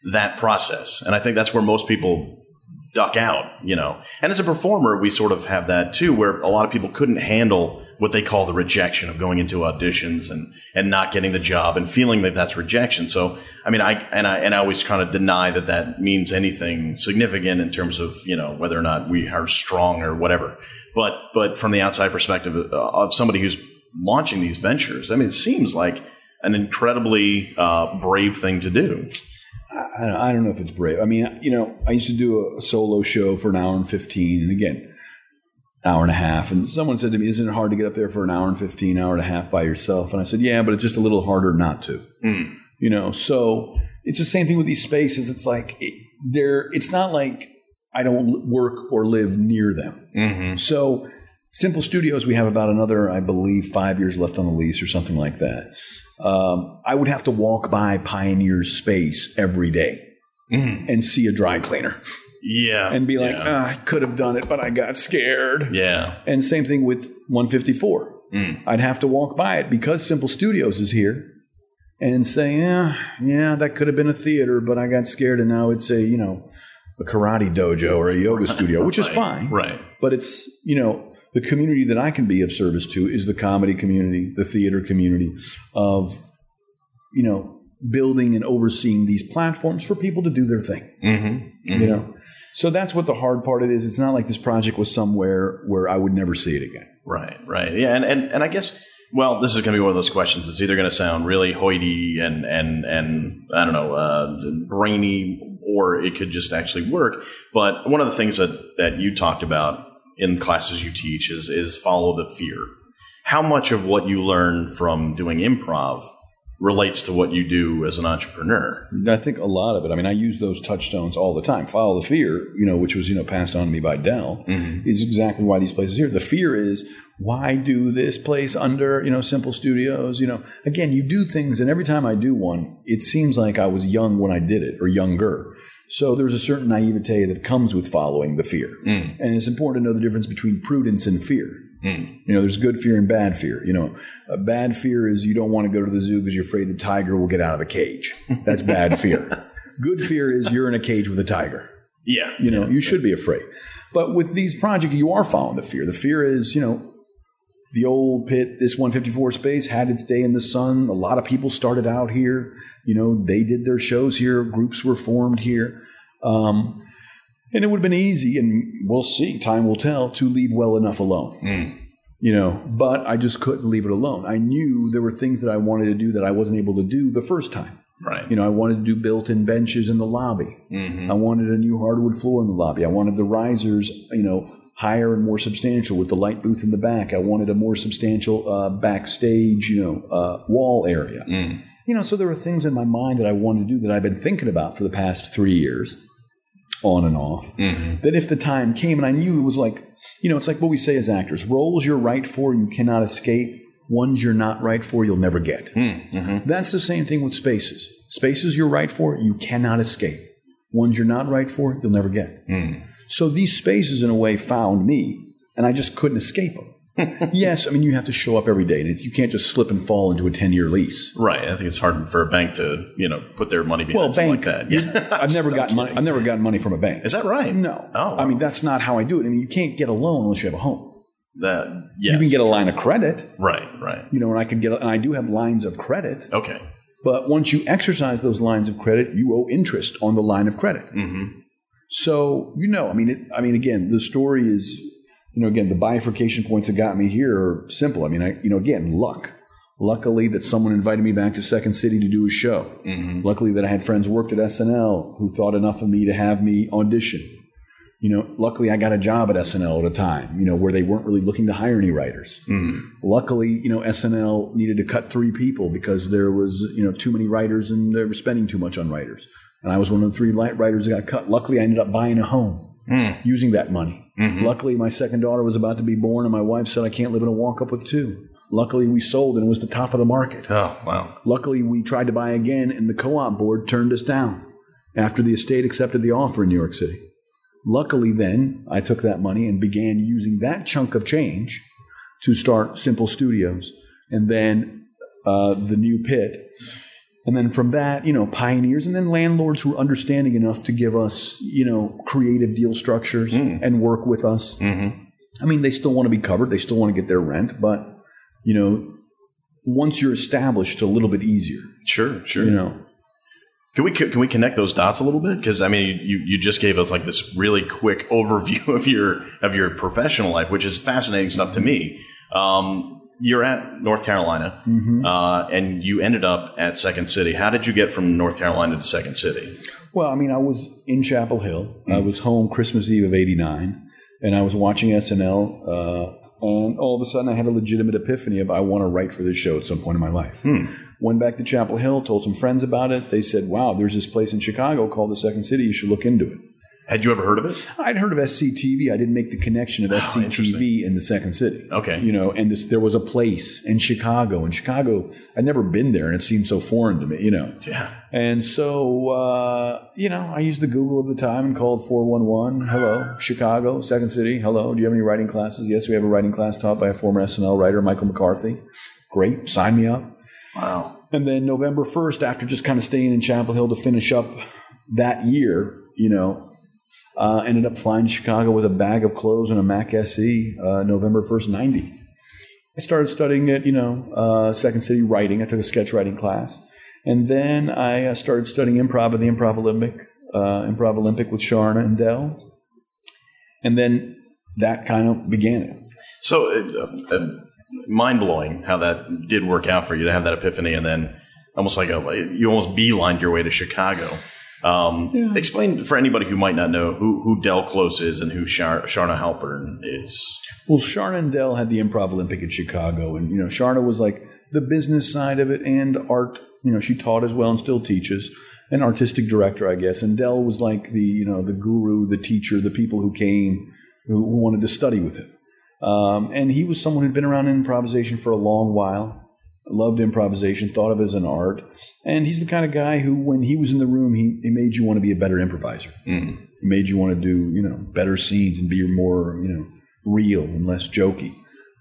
that process. And I think that's where most people duck out, you know. And as a performer, we sort of have that too, where a lot of people couldn't handle what they call the rejection of going into auditions and, and not getting the job and feeling that that's rejection. So, I mean, I, and I, and I always kind of deny that that means anything significant in terms of, you know, whether or not we are strong or whatever. But, but from the outside perspective uh, of somebody who's launching these ventures, I mean, it seems like an incredibly uh, brave thing to do. I don't, I don't know if it's brave. I mean, you know, I used to do a solo show for an hour and 15, and again, hour and a half. And someone said to me, Isn't it hard to get up there for an hour and 15, hour and a half by yourself? And I said, Yeah, but it's just a little harder not to. You know, so it's the same thing with these spaces. It's like it, they're it's not like I don't work or live near them. Mm-hmm. So, Simple Studios, we have about another, I believe, five years left on the lease or something like that. Um, I would have to walk by Pioneer's space every day and see a dry cleaner Yeah. and be like, yeah. "Ah, I could have done it, but I got scared. yeah. And same thing with 154. I'd have to walk by it because Simple Studios is here and say, yeah, yeah, that could have been a theater, but I got scared and now it's a, you know, a karate dojo or a yoga studio, which is fine. Right. But it's, you know, the community that I can be of service to is the comedy community, the theater community of, you know, building and overseeing these platforms for people to do their thing. Mm-hmm. You know, so that's what the hard part of it is. It's not like this project was somewhere where I would never see it again. Right, right. Yeah, and, and, and I guess well, this is going to be one of those questions. It's either going to sound really hoity and and and I don't know, uh, brainy, or it could just actually work. But one of the things that that you talked about in classes you teach is is follow the fear. How much of what you learn from doing improv relates to what you do as an entrepreneur? I think a lot of it. I mean, I use those touchstones all the time. Follow the fear, you know, which was you know passed on to me by Del, mm-hmm. is exactly why these places are here. The fear is why do this place under you know Simple Studios? You know, again, you do things, and every time I do one, it seems like I was young when I did it or younger. So there's a certain naivete that comes with following the fear, hmm. and it's important to know the difference between prudence and fear. Hmm. You know, there's good fear and bad fear. You know, a bad fear is you don't want to go to the zoo because you're afraid the tiger will get out of the cage. That's bad fear. Good fear is you're in a cage with a tiger. Yeah, You know, you should be afraid. But with these projects, you are following the fear. The fear is, you know, the old pit, this 154 space had its day in the sun. A lot of people started out here. You know, they did their shows here. Groups were formed here. Um, and it would have been easy, and we'll see, time will tell, to leave well enough alone. You know, but I just couldn't leave it alone. I knew there were things that I wanted to do that I wasn't able to do the first time. right. You know, I wanted to do built-in benches in the lobby. I wanted a new hardwood floor in the lobby. I wanted the risers, you know, higher and more substantial with the light booth in the back. I wanted a more substantial uh, backstage, you know, uh, wall area. Mm. You know, so there were things in my mind that I wanted to do that I've been thinking about for the past three years, on and off. Mm-hmm. That if the time came, and I knew it was like, you know, it's like what we say as actors: roles you're right for, you cannot escape. Ones you're not right for, you'll never get. Mm, mm-hmm. That's the same thing with spaces. Spaces you're right for, you cannot escape. Ones you're not right for, you'll never get. Mm. So these spaces, in a way, found me, and I just couldn't escape them. yes, I mean you have to show up every day, and it's, you can't just slip and fall into a ten-year lease. Right. I think it's hard for a bank to, you know, put their money behind Well, something bank. like that. Yeah. I've never gotten money. I've never gotten money from a bank. Is that right? No. Oh, I mean that's not how I do it. I mean you can't get a loan unless you have a home. that. Yes. You can get a line of credit, Right. Right. you know, and I could get, and I do have lines of credit. Okay. But once you exercise those lines of credit, you owe interest on the line of credit. Mm-hmm. So you know, I mean, it, I mean, again, the story is, you know, again, the bifurcation points that got me here are simple. I mean, I, you know, again, luck. Luckily, that someone invited me back to Second City to do a show. Mm-hmm. Luckily, that I had friends worked at SNL who thought enough of me to have me audition. You know, luckily, I got a job at SNL at a time. You know, where they weren't really looking to hire any writers. Mm-hmm. Luckily, you know, SNL needed to cut three people because there was, you know, too many writers and they were spending too much on writers. And I was one of the three light writers that got cut. Luckily, I ended up buying a home using that money. Luckily, my second daughter was about to be born, and my wife said, I can't live in a walk up with two. Luckily, we sold and it was the top of the market. Oh wow. Luckily, we tried to buy again, and the co op board turned us down after the estate accepted the offer in New York City. Luckily, then, I took that money and began using that chunk of change to start Simple Studios and then uh, the new pit. And then from that, you know, pioneers and then landlords who are understanding enough to give us, you know, creative deal structures and work with us. I mean, they still want to be covered, they still want to get their rent, but, you know, once you're established, it's a little bit easier, Sure. Sure. you know. Can we can we connect those dots a little bit? Because I mean, you you just gave us like this really quick overview of your of your professional life, which is fascinating stuff to me. Um, you're at North Carolina, uh, and you ended up at Second City. How did you get from North Carolina to Second City? Well, I mean, I was in Chapel Hill. I was home Christmas Eve of '89, and I was watching SNL. Uh, and all of a sudden, I had a legitimate epiphany of I want to write for this show at some point in my life. Went back to Chapel Hill, told some friends about it. They said, "Wow, there's this place in Chicago called the Second City. You should look into it." Had you ever heard of it? I'd heard of SCTV. I didn't make the connection of SCTV in the Second City. Okay. You know, and this, there was a place in Chicago. In Chicago, I'd never been there, and it seemed so foreign to me. You know. Yeah. And so, uh, you know, I used the Google of the time and called 411. Hello, Chicago, Second City. Hello, do you have any writing classes? Yes, we have a writing class taught by a former SNL writer, Michael McCarthy. Great, sign me up. Wow. And then November 1st, after just kind of staying in Chapel Hill to finish up that year, you know, uh, ended up flying to Chicago with a bag of clothes and a Mac SE uh, November 1st, 90. I started studying at, you know, uh, Second City writing. I took a sketch writing class. And then I uh, started studying improv at the Improv Olympic, uh, Improv Olympic with Charna and Del. And then that kind of began it. So, uh, mind blowing how that did work out for you to have that epiphany, and then almost like a you almost beelined your way to Chicago. Um, Yeah. Explain for anybody who might not know who who Del Close is and who Shar- Charna Halpern is. Well, Charna and Del had the Improv Olympic in Chicago, and you know, Charna was like the business side of it and art. You know, she taught as well and still teaches, an artistic director, I guess. And Del was like the you know the guru, the teacher, the people who came who, who wanted to study with him. Um, and he was someone who'd been around in improvisation for a long while. Loved improvisation, thought of it as an art, and he's the kind of guy who, when he was in the room, he, he made you want to be a better improviser. He made you want to do you know better scenes and be more you know real and less jokey.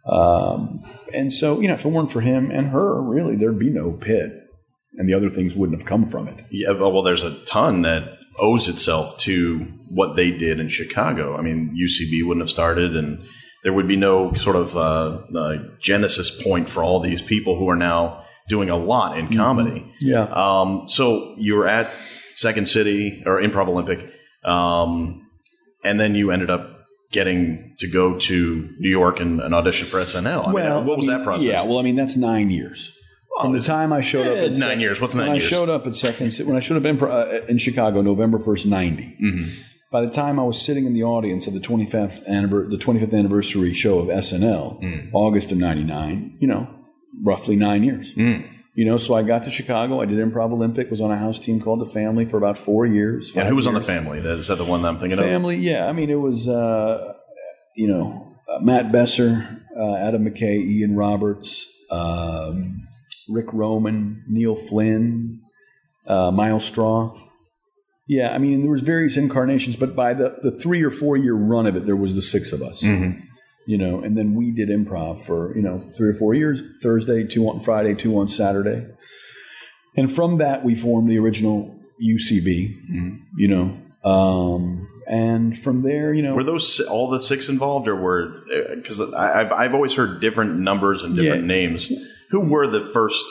Um, and so you know, if it weren't for him and her, really, there'd be no pit, and the other things wouldn't have come from it. Yeah, well, there's a ton that owes itself to what they did in Chicago. I mean, UCB wouldn't have started, and there would be no sort of uh, uh, genesis point for all these people who are now doing a lot in comedy. Yeah. Um, so you were at Second City or Improv Olympic, um, and then you ended up getting to go to New York and, and audition for SNL. I mean, what was I mean, that process? Yeah, well, I mean, that's nine years. From the time I showed up, eh, at nine years. What's when nine I showed up at second, City, when I showed up in, uh, in Chicago, November first, 90 Mm-hmm. By the time I was sitting in the audience of the 25th anniversary, the 25th anniversary show of SNL, Mm. August of '99, you know, roughly nine years. Mm. You know, so I got to Chicago. I did Improv Olympic. Was on a house team called the Family for about four years. and who was on the family? That- Is that the one that I'm thinking of? Family, yeah. I mean, it was, uh, you know, uh, Matt Besser, uh, Adam McKay, Ian Roberts, um, Rick Roman, Neil Flynn, uh, Miles Stroth. Yeah, I mean, there was various incarnations, but by the, the three or four year run of it, there was the six of us. Mm-hmm. You know, and then we did improv for you know three or four years. Thursday, two on Friday, two on Saturday, and from that we formed the original UCB. Mm-hmm. You know, um, and from there, you know, Were those all the six involved, or were uh, because I've I've always heard different numbers and different Yeah. names. Who were the first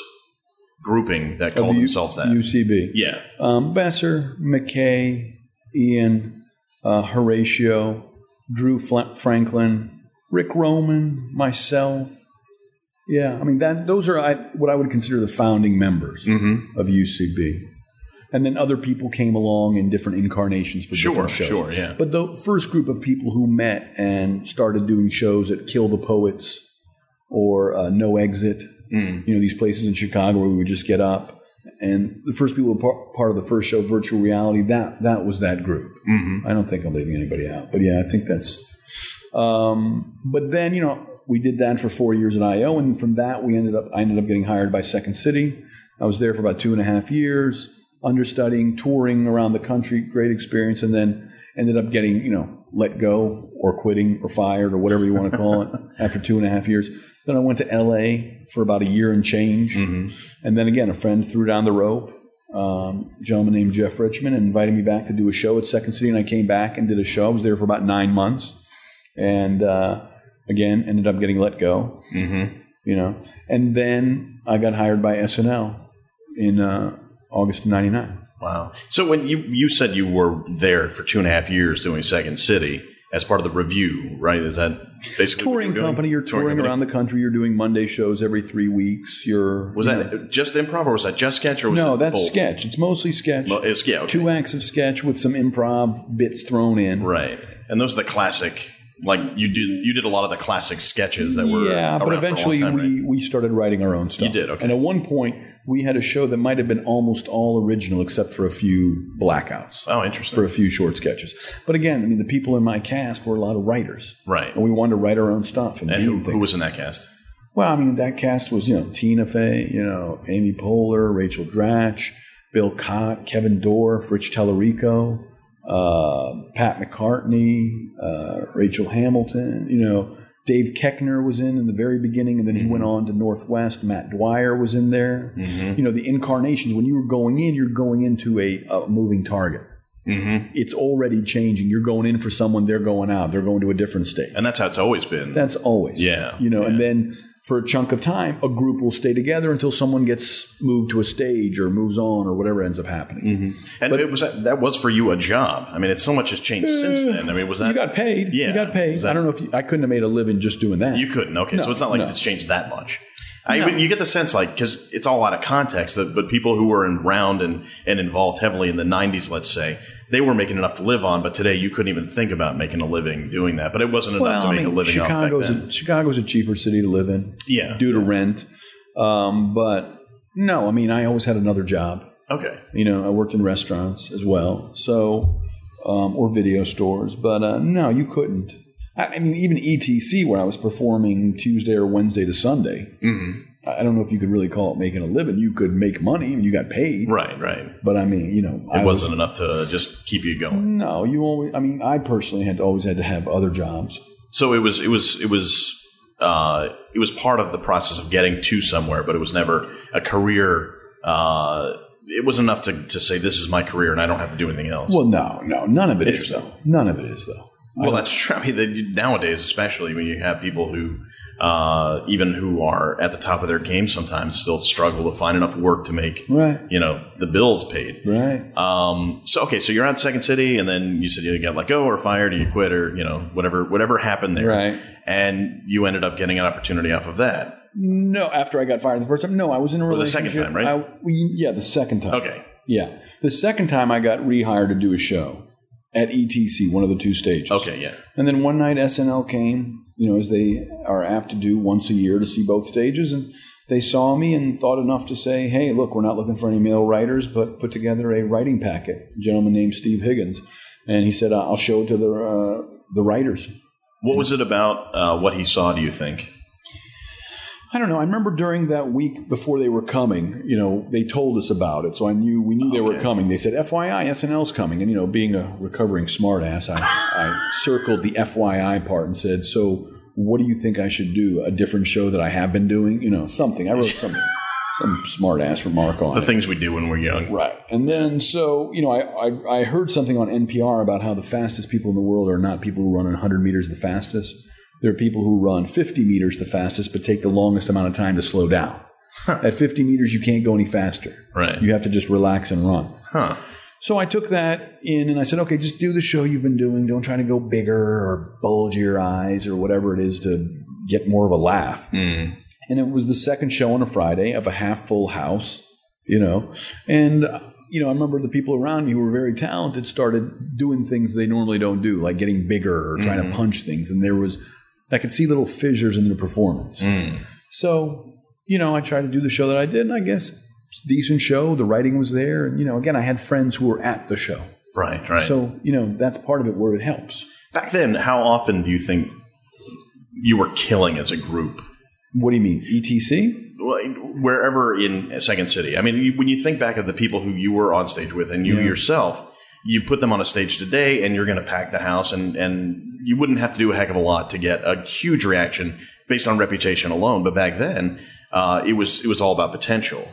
grouping that called U- themselves that? UCB. yeah, Um, Besser, McKay, Ian, uh, Horatio, Drew Fla- Franklin, Rick Roman, myself. Yeah, I mean that. Those are I, what I would consider the founding members Mm-hmm. of UCB, and then other people came along in different incarnations for Sure, different shows. sure, yeah. But the first group of people who met and started doing shows at Kill the Poets or uh, No Exit, Mm. you know, these places in Chicago where we would just get up. And the first people were par- part of the first show, Virtual Reality, that that was that group. Mm-hmm. I don't think I'm leaving anybody out, but yeah, I think that's. Um, but then you know we did that for four years at IO, and from that we ended up I ended up getting hired by Second City. I was there for about two and a half years, understudying, touring around the country, great experience, and then ended up getting you know let go or quitting or fired or whatever you want to call it after two and a half years. Then I went to LA for about a year and change, and then again a friend threw down the rope um, a gentleman named Jeff Richmond and invited me back to do a show at Second City, and I came back and did a show. I was there for about nine months, and uh, again ended up getting let go. Mm-hmm. You know, and then I got hired by SNL in uh, August of '99. Wow. So when you you said you were there for two and a half years doing Second City as part of the revue, right? Is that basically Touring you were doing? company, you're touring company? around the country. You're doing Monday shows every three weeks. You're Was you know- that just improv, or was that just sketch, or was no? That's both? sketch. It's mostly sketch. Well, it's yeah, okay. Two acts of sketch with some improv bits thrown in. right? And those are the classic like you did you did a lot of the classic sketches that were yeah, but around for a long eventually time, we, right? we started writing our own stuff. You did, okay. And at one point, we had a show that might have been almost all original except for a few blackouts. oh interesting For a few short sketches, but again, I mean, the people in my cast were a lot of writers, right and we wanted to write our own stuff and, and who, who was in that cast Well, I mean, that cast was, you know, Tina Fey, you know, Amy Poehler, Rachel Dratch, Bill Cott, Kevin Dorff, Rich Talarico, Pat McCartney, uh, Rachel Hamilton, you know, Dave Koechner was in in the very beginning, and then he went on to Northwest. Matt Dwyer was in there. You know, the incarnations, when you were going in, you're going into a, a moving target. mm-hmm. It's already changing. You're going in for someone, they're going out. They're going to a different state. and that's how it's always been That's always. Yeah, You know, and then for a chunk of time, a group will stay together until someone gets moved to a stage or moves on or whatever ends up happening. Mm-hmm. and but, it was that, that was for you a job I mean it's so much has changed eh, since then I mean was that You got paid. Yeah. You got paid. Was that- I don't know if you, I couldn't have made a living just doing that. You couldn't. Okay, No, so it's not like no. it's changed that much. I, you get the sense, like, because it's all out of context. That, but people who were around and and involved heavily in the '90s, let's say, they were making enough to live on. But today, you couldn't even think about making a living doing that. But it wasn't enough well, to I make mean, a living Chicago's off back then. a, Chicago's a cheaper city to live in yeah. due to rent. Um, but no, I mean, I always had another job. Okay. You know, I worked in restaurants as well, so um, or video stores. But uh, no, you couldn't. I, I mean, even ETC, where I was performing Tuesday or Wednesday to Sunday. hmm I don't know if you could really call it making a living. You could make money and you got paid, Right. Right. but I mean, you know, It I was- wasn't enough to just keep you going. No, you always. I mean, I personally had always had to have other jobs. So it was. It was. It was. Uh, it was part of the process of getting to somewhere, but it was never a career. Uh, it wasn't enough to, to say this is my career and I don't have to do anything else. Well, no, no, none of it is though. None of it is though. Well, that's true. I mean, nowadays, especially when you have people who, uh, even who are at the top of their game, sometimes still struggle to find enough work to make, Right, you know, the bills paid. right. Um, so okay, so you're at Second City, and then you said you got let go or fired, or you quit, or you know, whatever, whatever happened there, Right. And you ended up getting an opportunity off of that. No, after I got fired the first time, no, I was in a the relationship. second time, right? I, yeah, the second time. Okay, Yeah, the second time I got rehired to do a show at ETC, one of the two stages. okay, yeah, And then one night SNL came, you know, as they are apt to do once a year to see both stages, and they saw me and thought enough to say, "Hey, look, we're not looking for any male writers, but put together a writing packet." A gentleman named Steve Higgins, and he said, "I'll show it to the uh, the writers." What was it about uh, what he saw? Do you think? I don't know. I remember during that week before they were coming, you know, they told us about it, so I knew we knew they were coming. They said, "FYI, SNL's coming," and you know, being a recovering smartass, I, I circled the FYI part and said, "So, what do you think I should do? A different show that I have been doing? You know, something." I wrote some some smartass remark on The it. things we do when we're young. Right. And then, so, you know, I, I, I heard something on NPR about how the fastest people in the world are not people who run 100 meters the fastest. There are people who run 50 meters the fastest, but take the longest amount of time to slow down. At 50 meters, you can't go any faster. Right. You have to just relax and run. Huh. So I took that in and I said, okay, just do the show you've been doing. Don't try to go bigger or bulge your eyes or whatever it is to get more of a laugh Mm. and it was the second show on a Friday of a half full house, you know. And you know, I remember the people around me who were very talented started doing things they normally don't do, like getting bigger or trying to punch things. And there was, I could see little fissures in the performance. Mm. So, you know, I tried to do the show that I did, and I guess it's a decent show. The writing was there, and you know, again, I had friends who were at the show, Right. Right. so you know, that's part of it where it helps. back then, how often do you think you were killing as a group? What do you mean, ETC? Wherever in Second City. I mean, you, when you think back of the people who you were on stage with and you Yeah. yourself, you put them on a stage today and you're going to pack the house and, and you wouldn't have to do a heck of a lot to get a huge reaction based on reputation alone. But back then, uh, it was, it was all about potential.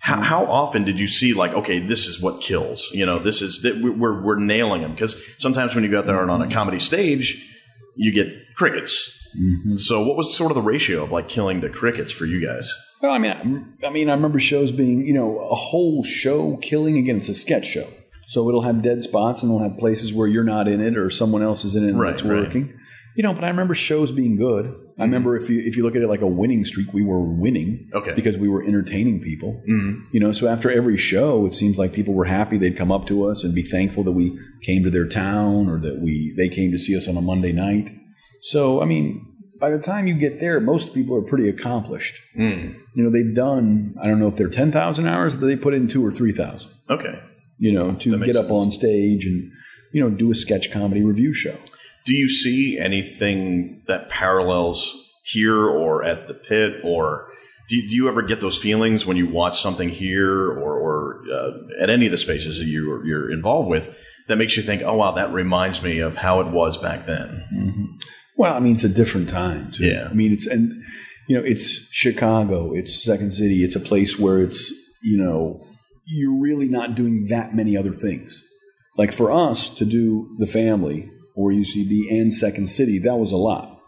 How, mm-hmm. how often did you see like, okay, this is what kills, you know, this is that we're, we're nailing them. Cause sometimes when you go out there and on a mm-hmm. comedy stage, you get crickets. Mm-hmm. So what was sort of the ratio of like killing to crickets for you guys? Well, I mean, I, I mean, I remember shows being, you know, a whole show killing. Again, it's a sketch show, so it'll have dead spots and it'll have places where you're not in it or someone else is in it and Right, it's right. working. You know, but I remember shows being good. I remember if you if you look at it like a winning streak, we were winning Okay. because we were entertaining people. Mhm. You know, so after every show, it seems like people were happy. They'd come up to us and be thankful that we came to their town or that we they came to see us on a Monday night. So, I mean, by the time you get there, most people are pretty accomplished. You know, they've done, I don't know if they're 10,000 hours, but they put in two or 3,000, Okay. You know, to get up sense. on stage and, you know, do a sketch comedy revue show. Do you see anything that parallels here or at the pit, or do, do you ever get those feelings when you watch something here or, or uh, at any of the spaces that you, you're involved with that makes you think, oh wow, that reminds me of how it was back then? Well, I mean, it's a different time, too. Yeah. I mean, it's, and, you know, it's Chicago, it's Second City, it's a place where it's, you know, you're really not doing that many other things. Like for us to do the family or UCB and Second City, that was a lot.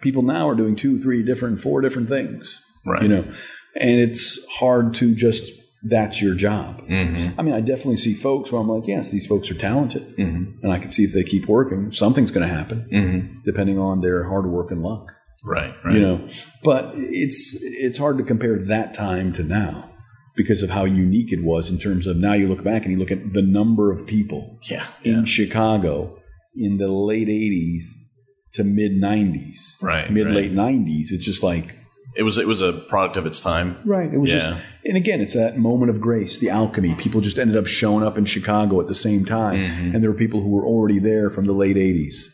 People now are doing two, three different, four different things. Right. You know, and it's hard to just, that's your job. Mm-hmm. I mean, I definitely see folks where I'm like, yes, these folks are talented. Mm-hmm. And I can see if they keep working, something's going to happen depending on their hard work and luck. Right. Right. You know, but it's it's hard to compare that time to now because of how unique it was in terms of now you look back and you look at the number of people yeah. in Yeah. Chicago in the late 80s to mid 90s. Right, Mid right. late 90s. It's just like It was it was a product of its time. Right. It was Yeah. just, and again, it's that moment of grace, the alchemy. People just ended up showing up in Chicago at the same time, Mm-hmm. and there were people who were already there from the late '80s,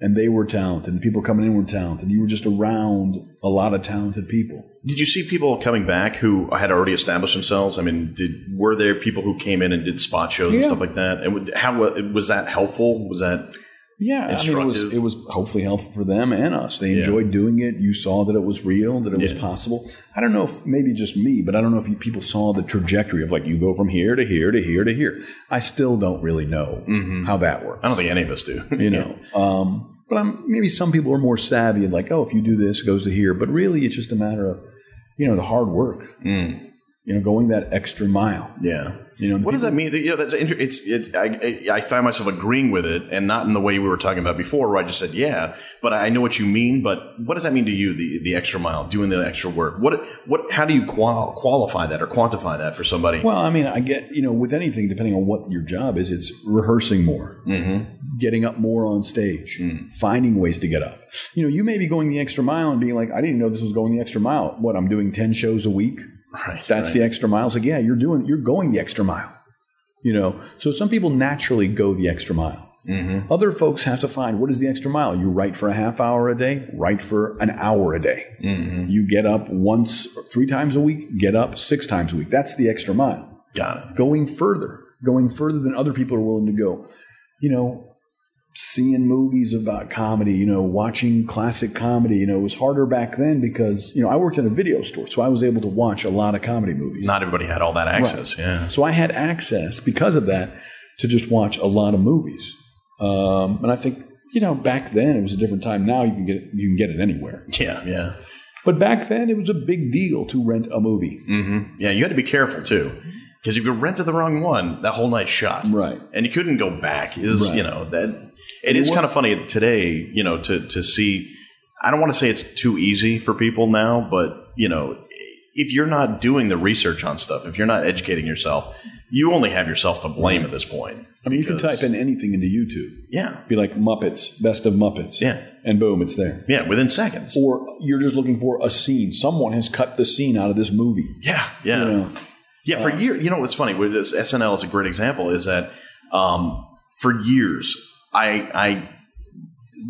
and they were talented. And people coming in were talented. You were just around a lot of talented people. Did you see people coming back who had already established themselves? I mean, did were there people who came in and did spot shows and stuff like that? And how was that helpful? Was that Yeah, I mean, it was it was hopefully helpful for them and us. They Yeah. enjoyed doing it. You saw that it was real, that it was possible. I don't know if maybe just me, but I don't know if you, people saw the trajectory of like you go from here to here to here to here. I still don't really know how that works. I don't think any of us do. you know. Um, but I'm, maybe some people are more savvy and like, oh, if you do this, it goes to here. But really, it's just a matter of, you know, the hard work. You know, going that extra mile. yeah. You know, What does that mean? You know, that's inter- it's. It, I, I I find myself agreeing with it, and not in the way we were talking about before, where I just said yeah. But I know what you mean. But what does that mean to you? The the extra mile, doing the extra work. What what? How do you qual- qualify that or quantify that for somebody? Well, I mean, I get you know, with anything, depending on what your job is, it's rehearsing more, mm-hmm. getting up more on stage, finding ways to get up. You know, you may be going the extra mile and being like, I didn't know this was going the extra mile. What I'm doing ten shows a week. Right. That's the extra mile. It's like, yeah, you're doing, you're going the extra mile. You know, so some people naturally go the extra mile. Mm-hmm. Other folks have to find what is the extra mile. You write for a half hour a day, write for an hour a day. Mm-hmm. You get up once, three times a week, get up six times a week. That's the extra mile. got it. Going further, going further than other people are willing to go. You know, seeing movies about comedy, you know, watching classic comedy. You know, it was harder back then because, you know, I worked in a video store, so I was able to watch a lot of comedy movies. Not everybody had all that access. Yeah. So I had access because of that to just watch a lot of movies. Um, and I think you know back then it was a different time. Now you can get it, you can get it anywhere. Yeah. Yeah. But back then it was a big deal to rent a movie. Yeah, you had to be careful too, because if you rented the wrong one, that whole night's shot. Right. and you couldn't go back. Is Right. you know that it is kind of funny today. You know to to see. I don't want to say it's too easy for people now, but you know if you're not doing the research on stuff, if you're not educating yourself, you only have yourself to blame at this point. I mean, you can type in anything into YouTube. Yeah, Be like Muppets, best of Muppets. Yeah. And boom, it's there. yeah, within seconds. Or you're just looking for a scene. Someone has cut the scene out of this movie. Yeah, yeah. You know, Yeah, for years, you know what's funny? With this, SNL is a great example. Is that um, for years I I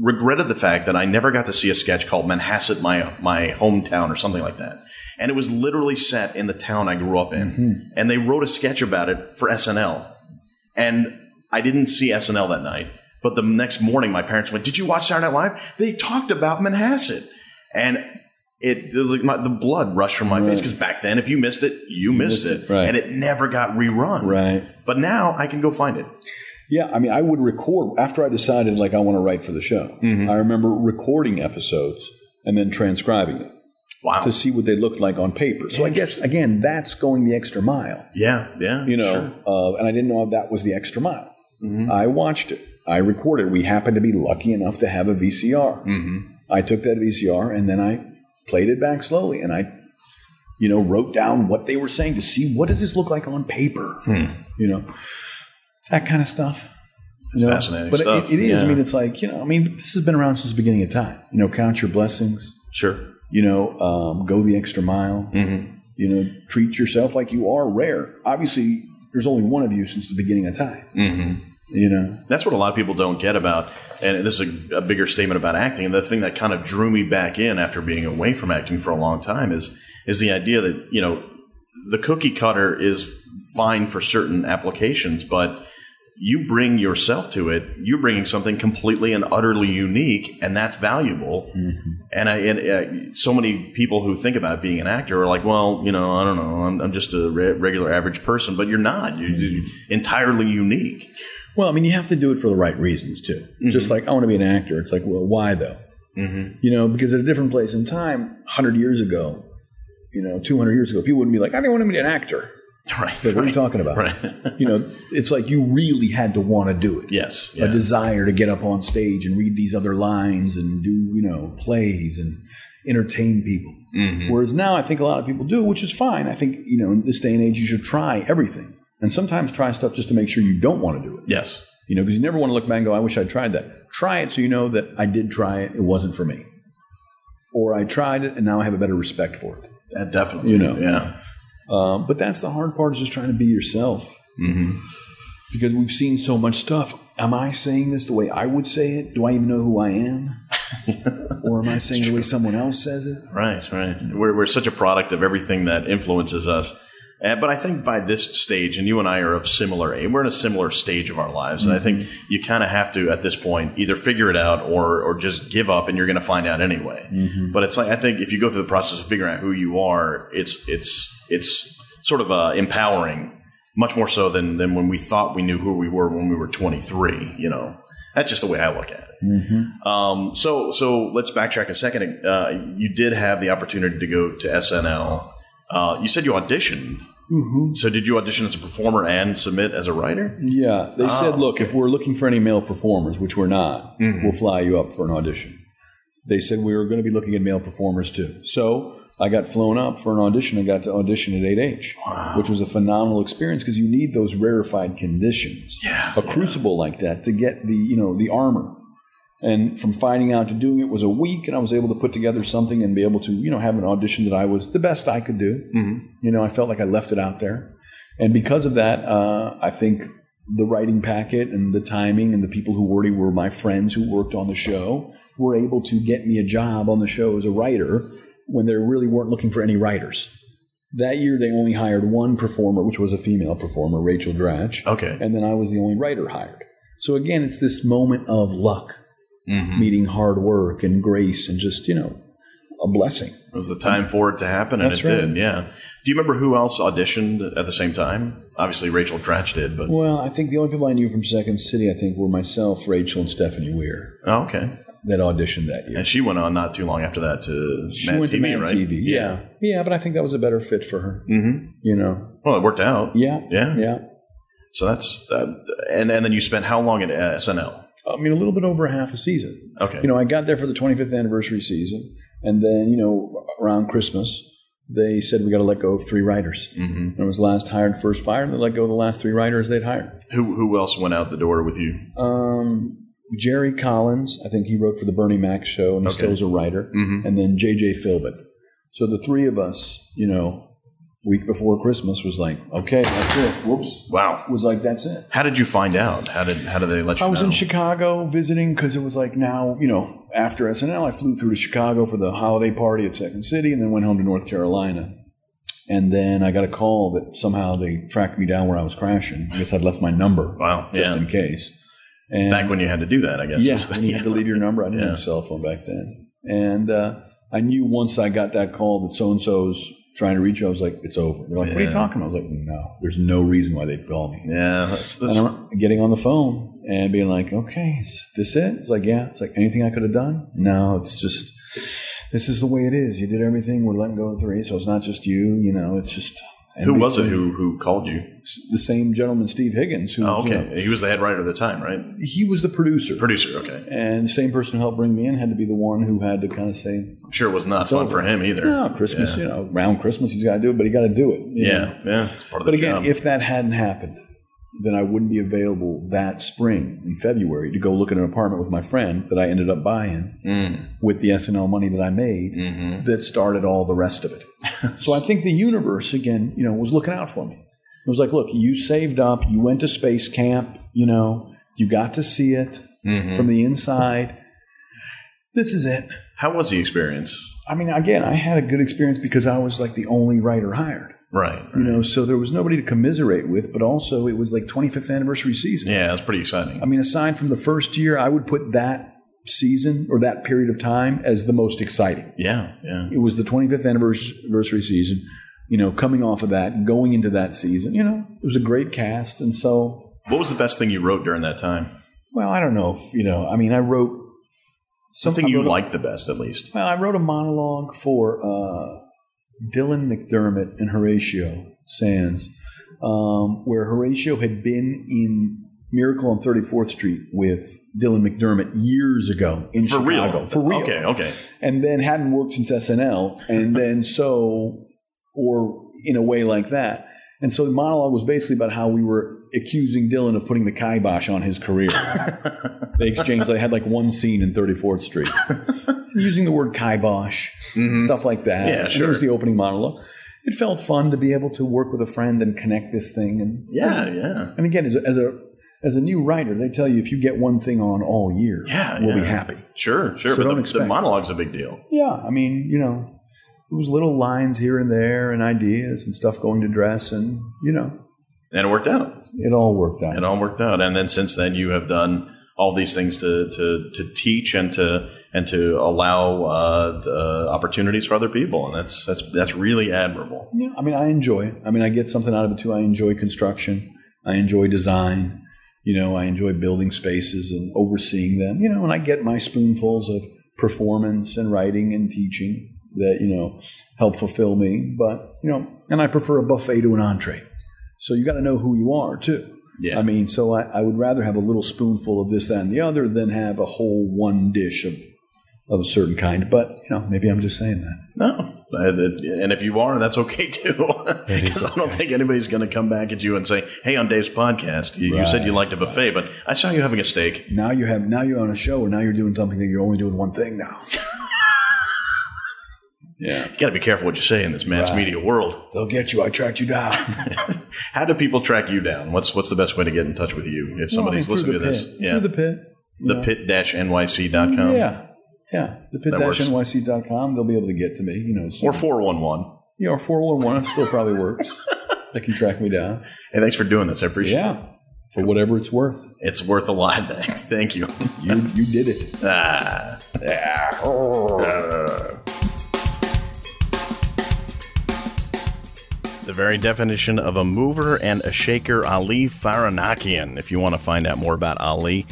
regretted the fact that I never got to see a sketch called Manhasset, my my hometown, or something like that. And it was literally set in the town I grew up in, mm-hmm. and they wrote a sketch about it for SNL. And I didn't see SNL that night, but the next morning, my parents went, "Did you watch Saturday Night Live? They talked about Manhasset," and it, it was like my, the blood rushed from my face because back then, if you missed it, you, missed, missed it, it, right. and it never got rerun. right. But now I can go find it. Yeah, I mean, I would record after I decided like I want to write for the show. Mm-hmm. I remember recording episodes and then transcribing them Wow. to see what they looked like on paper. So I guess again, that's going the extra mile. yeah, yeah. You know, sure. uh, and I didn't know that was the extra mile. Mm-hmm. I watched it. I recorded. We happened to be lucky enough to have a VCR. Mm-hmm. I took that VCR and then I played it back slowly, and I, you know, wrote down what they were saying to see what does this look like on paper. Hmm. You know, that kind of stuff. It's You know? fascinating but stuff. It, it is. I mean, it's like you know. I mean, this has been around since the beginning of time. You know, count your blessings. sure. You know, um, go the extra mile. Mm-hmm. You know, treat yourself like you are rare. Obviously, there's only one of you since the beginning of time. Mm-hmm. You know, That's what a lot of people don't get about, and this is a, a bigger statement about acting. And the thing that kind of drew me back in after being away from acting for a long time is is the idea that you know the cookie cutter is fine for certain applications, but you bring yourself to it. You're bringing something completely and utterly unique, and that's valuable. And I, and uh, so many people who think about being an actor are like, well, you know, I don't know, I'm, I'm just a re- regular average person, but you're not. You're, you're entirely unique. well, I mean, you have to do it for the right reasons too. Just like I want to be an actor. It's like, well, why though? Mm-hmm. You know, because at a different place in time, hundred years ago, you know, two hundred years ago, people wouldn't be like, I think I want to be an actor. Right. Like, what are you talking about? Right. You know, it's like you really had to want to do it. yes. a desire to get up on stage and read these other lines and do you know plays and entertain people. Mhm. Whereas now, I think a lot of people do, which is fine. I think you know in this day and age, you should try everything, and sometimes try stuff just to make sure you don't want to do it. Yes. You know, because you never want to look back and go, "I wish I'd tried that." Try it so you know that I did try it; it wasn't for me, or I tried it and now I have a better respect for it. That definitely. You know. Yeah. Um, but that's the hard part is just trying to be yourself. Mm-hmm. because we've seen so much stuff. Am I saying this the way I would say it? Do I even know who I am? or am I saying the way someone else says it? Right. Right. We're we're such a product of everything that influences us. Uh, but I think by this stage, and you and I are of similar age, we're in a similar stage of our lives. And I think you kind of have to, at this point, either figure it out or, or just give up and you're going to find out anyway. But it's like, I think if you go through the process of figuring out who you are, it's, it's, it's sort of uh, empowering, much more so than, than when we thought we knew who we were when we were 23, you know. That's just the way I look at it. Um, so, so let's backtrack a second. Uh, you did have the opportunity to go to SNL. Uh, you said you auditioned. So, did you audition as a performer and submit as a writer? Yeah. They said, look, if we're looking for any male performers, which we're not, Mm-hmm. we'll fly you up for an audition. They said we were going to be looking at male performers too. So I got flown up for an audition. I got to audition at 8H, which was a phenomenal experience because you need those rarefied conditions. Yeah, A crucible like that to get the, you know, the armor. And from finding out to doing it was a week, and I was able to put together something and be able to, you know, have an audition that I was the best I could do. Mm-hmm. You know, I felt like I left it out there. And because of that, uh, I think the writing packet and the timing and the people who already were my friends who worked on the show were able to get me a job on the show as a writer when they really weren't looking for any writers. That year, they only hired one performer, which was a female performer, Rachel Dratch. Okay. And then I was the only writer hired. So again, it's this moment of luck, Mm-hmm. meeting hard work and grace and just, you know, a blessing. It was the time for it to happen, and That's it right. did. Yeah. Do you remember who else auditioned at the same time? Obviously, Rachel Dratch did, but Well, I think the only people I knew from Second City, I think, were myself, Rachel, and Stephanie Weir oh, okay. That auditioned that year. And she went on not too long after that to She Mad went TV, to Mad right? TV, yeah. yeah, But I think that was a better fit for her. Mm-hmm. You know, Well, it worked out. yeah, Yeah. yeah. So that's that. And and then you spent how long at SNL? I mean, a little bit over a half a season. Okay. You know, I got there for the 25th anniversary season, and then you know, around Christmas, they said we got to let go of three writers. hmm And it was last hired, first fired, they let go of the last three writers they'd hired. Who who else went out the door with you? Um, Jerry Collins, I think he wrote for the Bernie Mac show and he Okay. still is a writer. Mhm. And then J.J. Philbin. So the three of us, you know, week before Christmas was like, okay, that's it. Whoops. Wow. Was like, that's it. How did you find out? How did how did they let you I was know? in Chicago visiting because it was like now, you know, after SNL, I flew through to Chicago for the holiday party at Second City and then went home to North Carolina. And then I got a call that somehow they tracked me down where I was crashing. I guess I'd left my number Wow. just Yeah. in case. And Back when you had to do that, I guess. yeah, when you had to leave your number. I didn't Yeah. have a cell phone back then. And uh, I knew once I got that call that so and so's trying to reach you, I was like, it's over. They're like, what are you talking about? I was like, no, there's no reason why they'd call me. Yeah. That's, that's, getting on the phone and being like, okay, is this it? It's like, yeah. It's like, anything I could have done? No, it's just, this is the way it is. You did everything. We're letting go of three. So it's not just you, you know, it's just. Who was it who who called you? The same gentleman, Steve Higgins. Who, Oh, you okay. know, He was the head writer at the time, right? he was the producer. Producer. Okay. And the same person who helped bring me in had to be the one who had to kind of say, I'm sure it was not fun over. for him either. no, Christmas, you know, around Christmas, he's got to do it, but he got to do it. you know. Yeah. Yeah. It's part of the But again, job. if that hadn't happened, then I wouldn't be available that spring in February to go look at an apartment with my friend that I ended up buying Mm. with the SNL money that I made Mm-hmm. that started all the rest of it. so I think the universe, again, you know, was looking out for me. It was like, look, you saved up, you went to space camp, you know, you got to see it Mm-hmm. from the inside. This is it. How was the experience? I mean, again, I had a good experience because I was like the only writer hired. Right. You know, so there was nobody to commiserate with, but also it was like 25th anniversary season. Yeah, that's pretty exciting. I mean, aside from the first year, I would put that season or that period of time as the most exciting. Yeah, yeah. It was the 25th anniversary season. You know, coming off of that, going into that season, you know, it was a great cast. And so, What was the best thing you wrote during that time? well, I don't know if, you know, I mean, I wrote Something I you wrote a- liked the best, at least. Well, I wrote a monologue for uh, Dylan McDermott and Horatio Sanz, um, where Horatio had been in Miracle on 34th Street with Dylan McDermott years ago in For Chicago. real. For real. Okay, okay. And then hadn't worked since SNL. And then so, or in a way like that. And so the monologue was basically about how we were accusing Dylan of putting the kibosh on his career. they exchanged, they had like one scene in 34th Street. Using the word kibosh, stuff like that. Mm-hmm. Yeah, sure. It was the opening monologue. It felt fun to be able to work with a friend and connect this thing. And Yeah, yeah. and again, as a, as a as a new writer, they tell you if you get one thing on all year, Yeah, we'll yeah. be happy. Sure, sure. So but the, the monologue's a big deal. Yeah, I mean, you know, it was little lines here and there and ideas and stuff going to dress, and you know, And it worked out. it all worked out. It all worked out. And then since then, you have done all these things to to, to teach and to and to allow uh, the opportunities for other people, and that's that's that's really admirable. Yeah, I mean, I enjoy it. I mean, I get something out of it too. I enjoy construction. I enjoy design. You know, I enjoy building spaces and overseeing them. You know, and I get my spoonfuls of performance and writing and teaching that you know help fulfill me. But you know, and I prefer a buffet to an entree. So you got to know who you are too. Yeah. I mean, so I, I would rather have a little spoonful of this, that, and the other than have a whole one dish of of a certain kind. But you know, maybe I'm just saying that. No, uh, and if you are, that's okay too. Because I don't think anybody's going to come back at you and say, "Hey, on Dave's podcast, you, you said you liked a buffet, but I saw you having a steak." Now you have now you're on a show, and now you're doing something that you're only doing one thing now. yeah, You got to be careful what you say in this mass media world. they'll get you. I tracked you down. How do people track you down? What's what's the best way to get in touch with you if somebody's Well, I mean, listening to through this? the pit. through the pit. you the know. pit-nyc.com Yeah, yeah. The pit-nyc.com. They'll be able to get to me. You know, so, or 411. yeah, or four one one. Still probably works. they can track me down. Hey, thanks for doing this. I appreciate it. Yeah, for whatever it's worth. It's worth a lot. Thanks. Thank you. You you did it. Ah. The very definition of a mover and a shaker, Ali Farahnakian. If you want to find out more about Ali,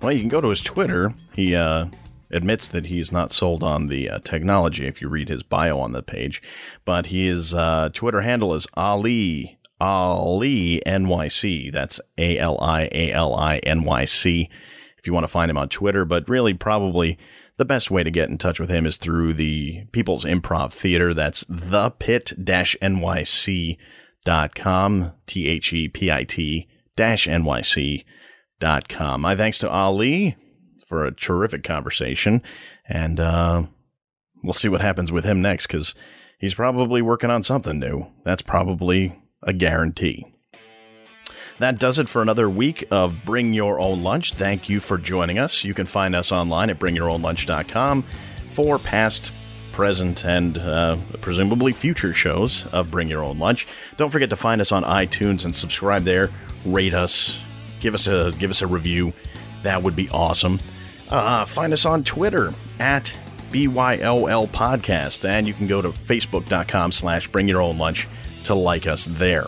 well, you can go to his Twitter. He uh, admits that he's not sold on the uh, technology if you read his bio on the page, but his uh, Twitter handle is Ali Ali NYC. That's A L I A L I N Y C. If you want to find him on Twitter, but really probably the best way to get in touch with him is through the People's Improv Theater. That's thepit-nyc.com. T H E P I T dash NYC dot com. My thanks to Ali for a terrific conversation, and uh, we'll see what happens with him next because he's probably working on something new. That's probably a guarantee. That does it for another week of Bring Your Own Lunch. Thank you for joining us. You can find us online at bringyourownlunch.com for past, present, and uh, presumably future shows of Bring Your Own Lunch. Don't forget to find us on iTunes and subscribe there. Rate us, give us a give us a review. That would be awesome. Uh, find us on Twitter at BYOL Podcast, and you can go to facebook.com slash bring your own lunch to like us there.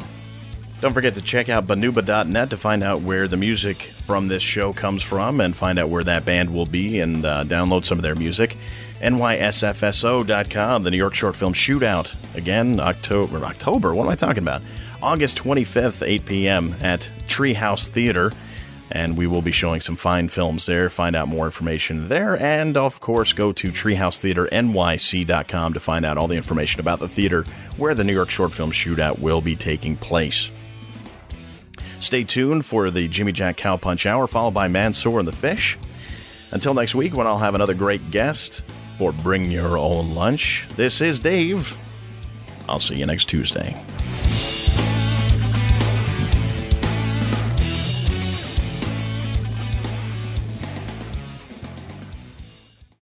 Don't forget to check out banuba.net to find out where the music from this show comes from and find out where that band will be and uh, download some of their music. NYSFSO.com, the New York Short Film Shootout. Again, October, October, what am I talking about? August 25th, 8 p.m. at Treehouse Theater. And we will be showing some fine films there. Find out more information there. And of course, go to treehousetheaternyc.com to find out all the information about the theater where the New York Short Film Shootout will be taking place. Stay tuned for the Jimmy Jack Cowpunch Hour, followed by Mansoor and the Fish. Until next week, when I'll have another great guest for Bring Your Own Lunch, this is Dave. I'll see you next Tuesday.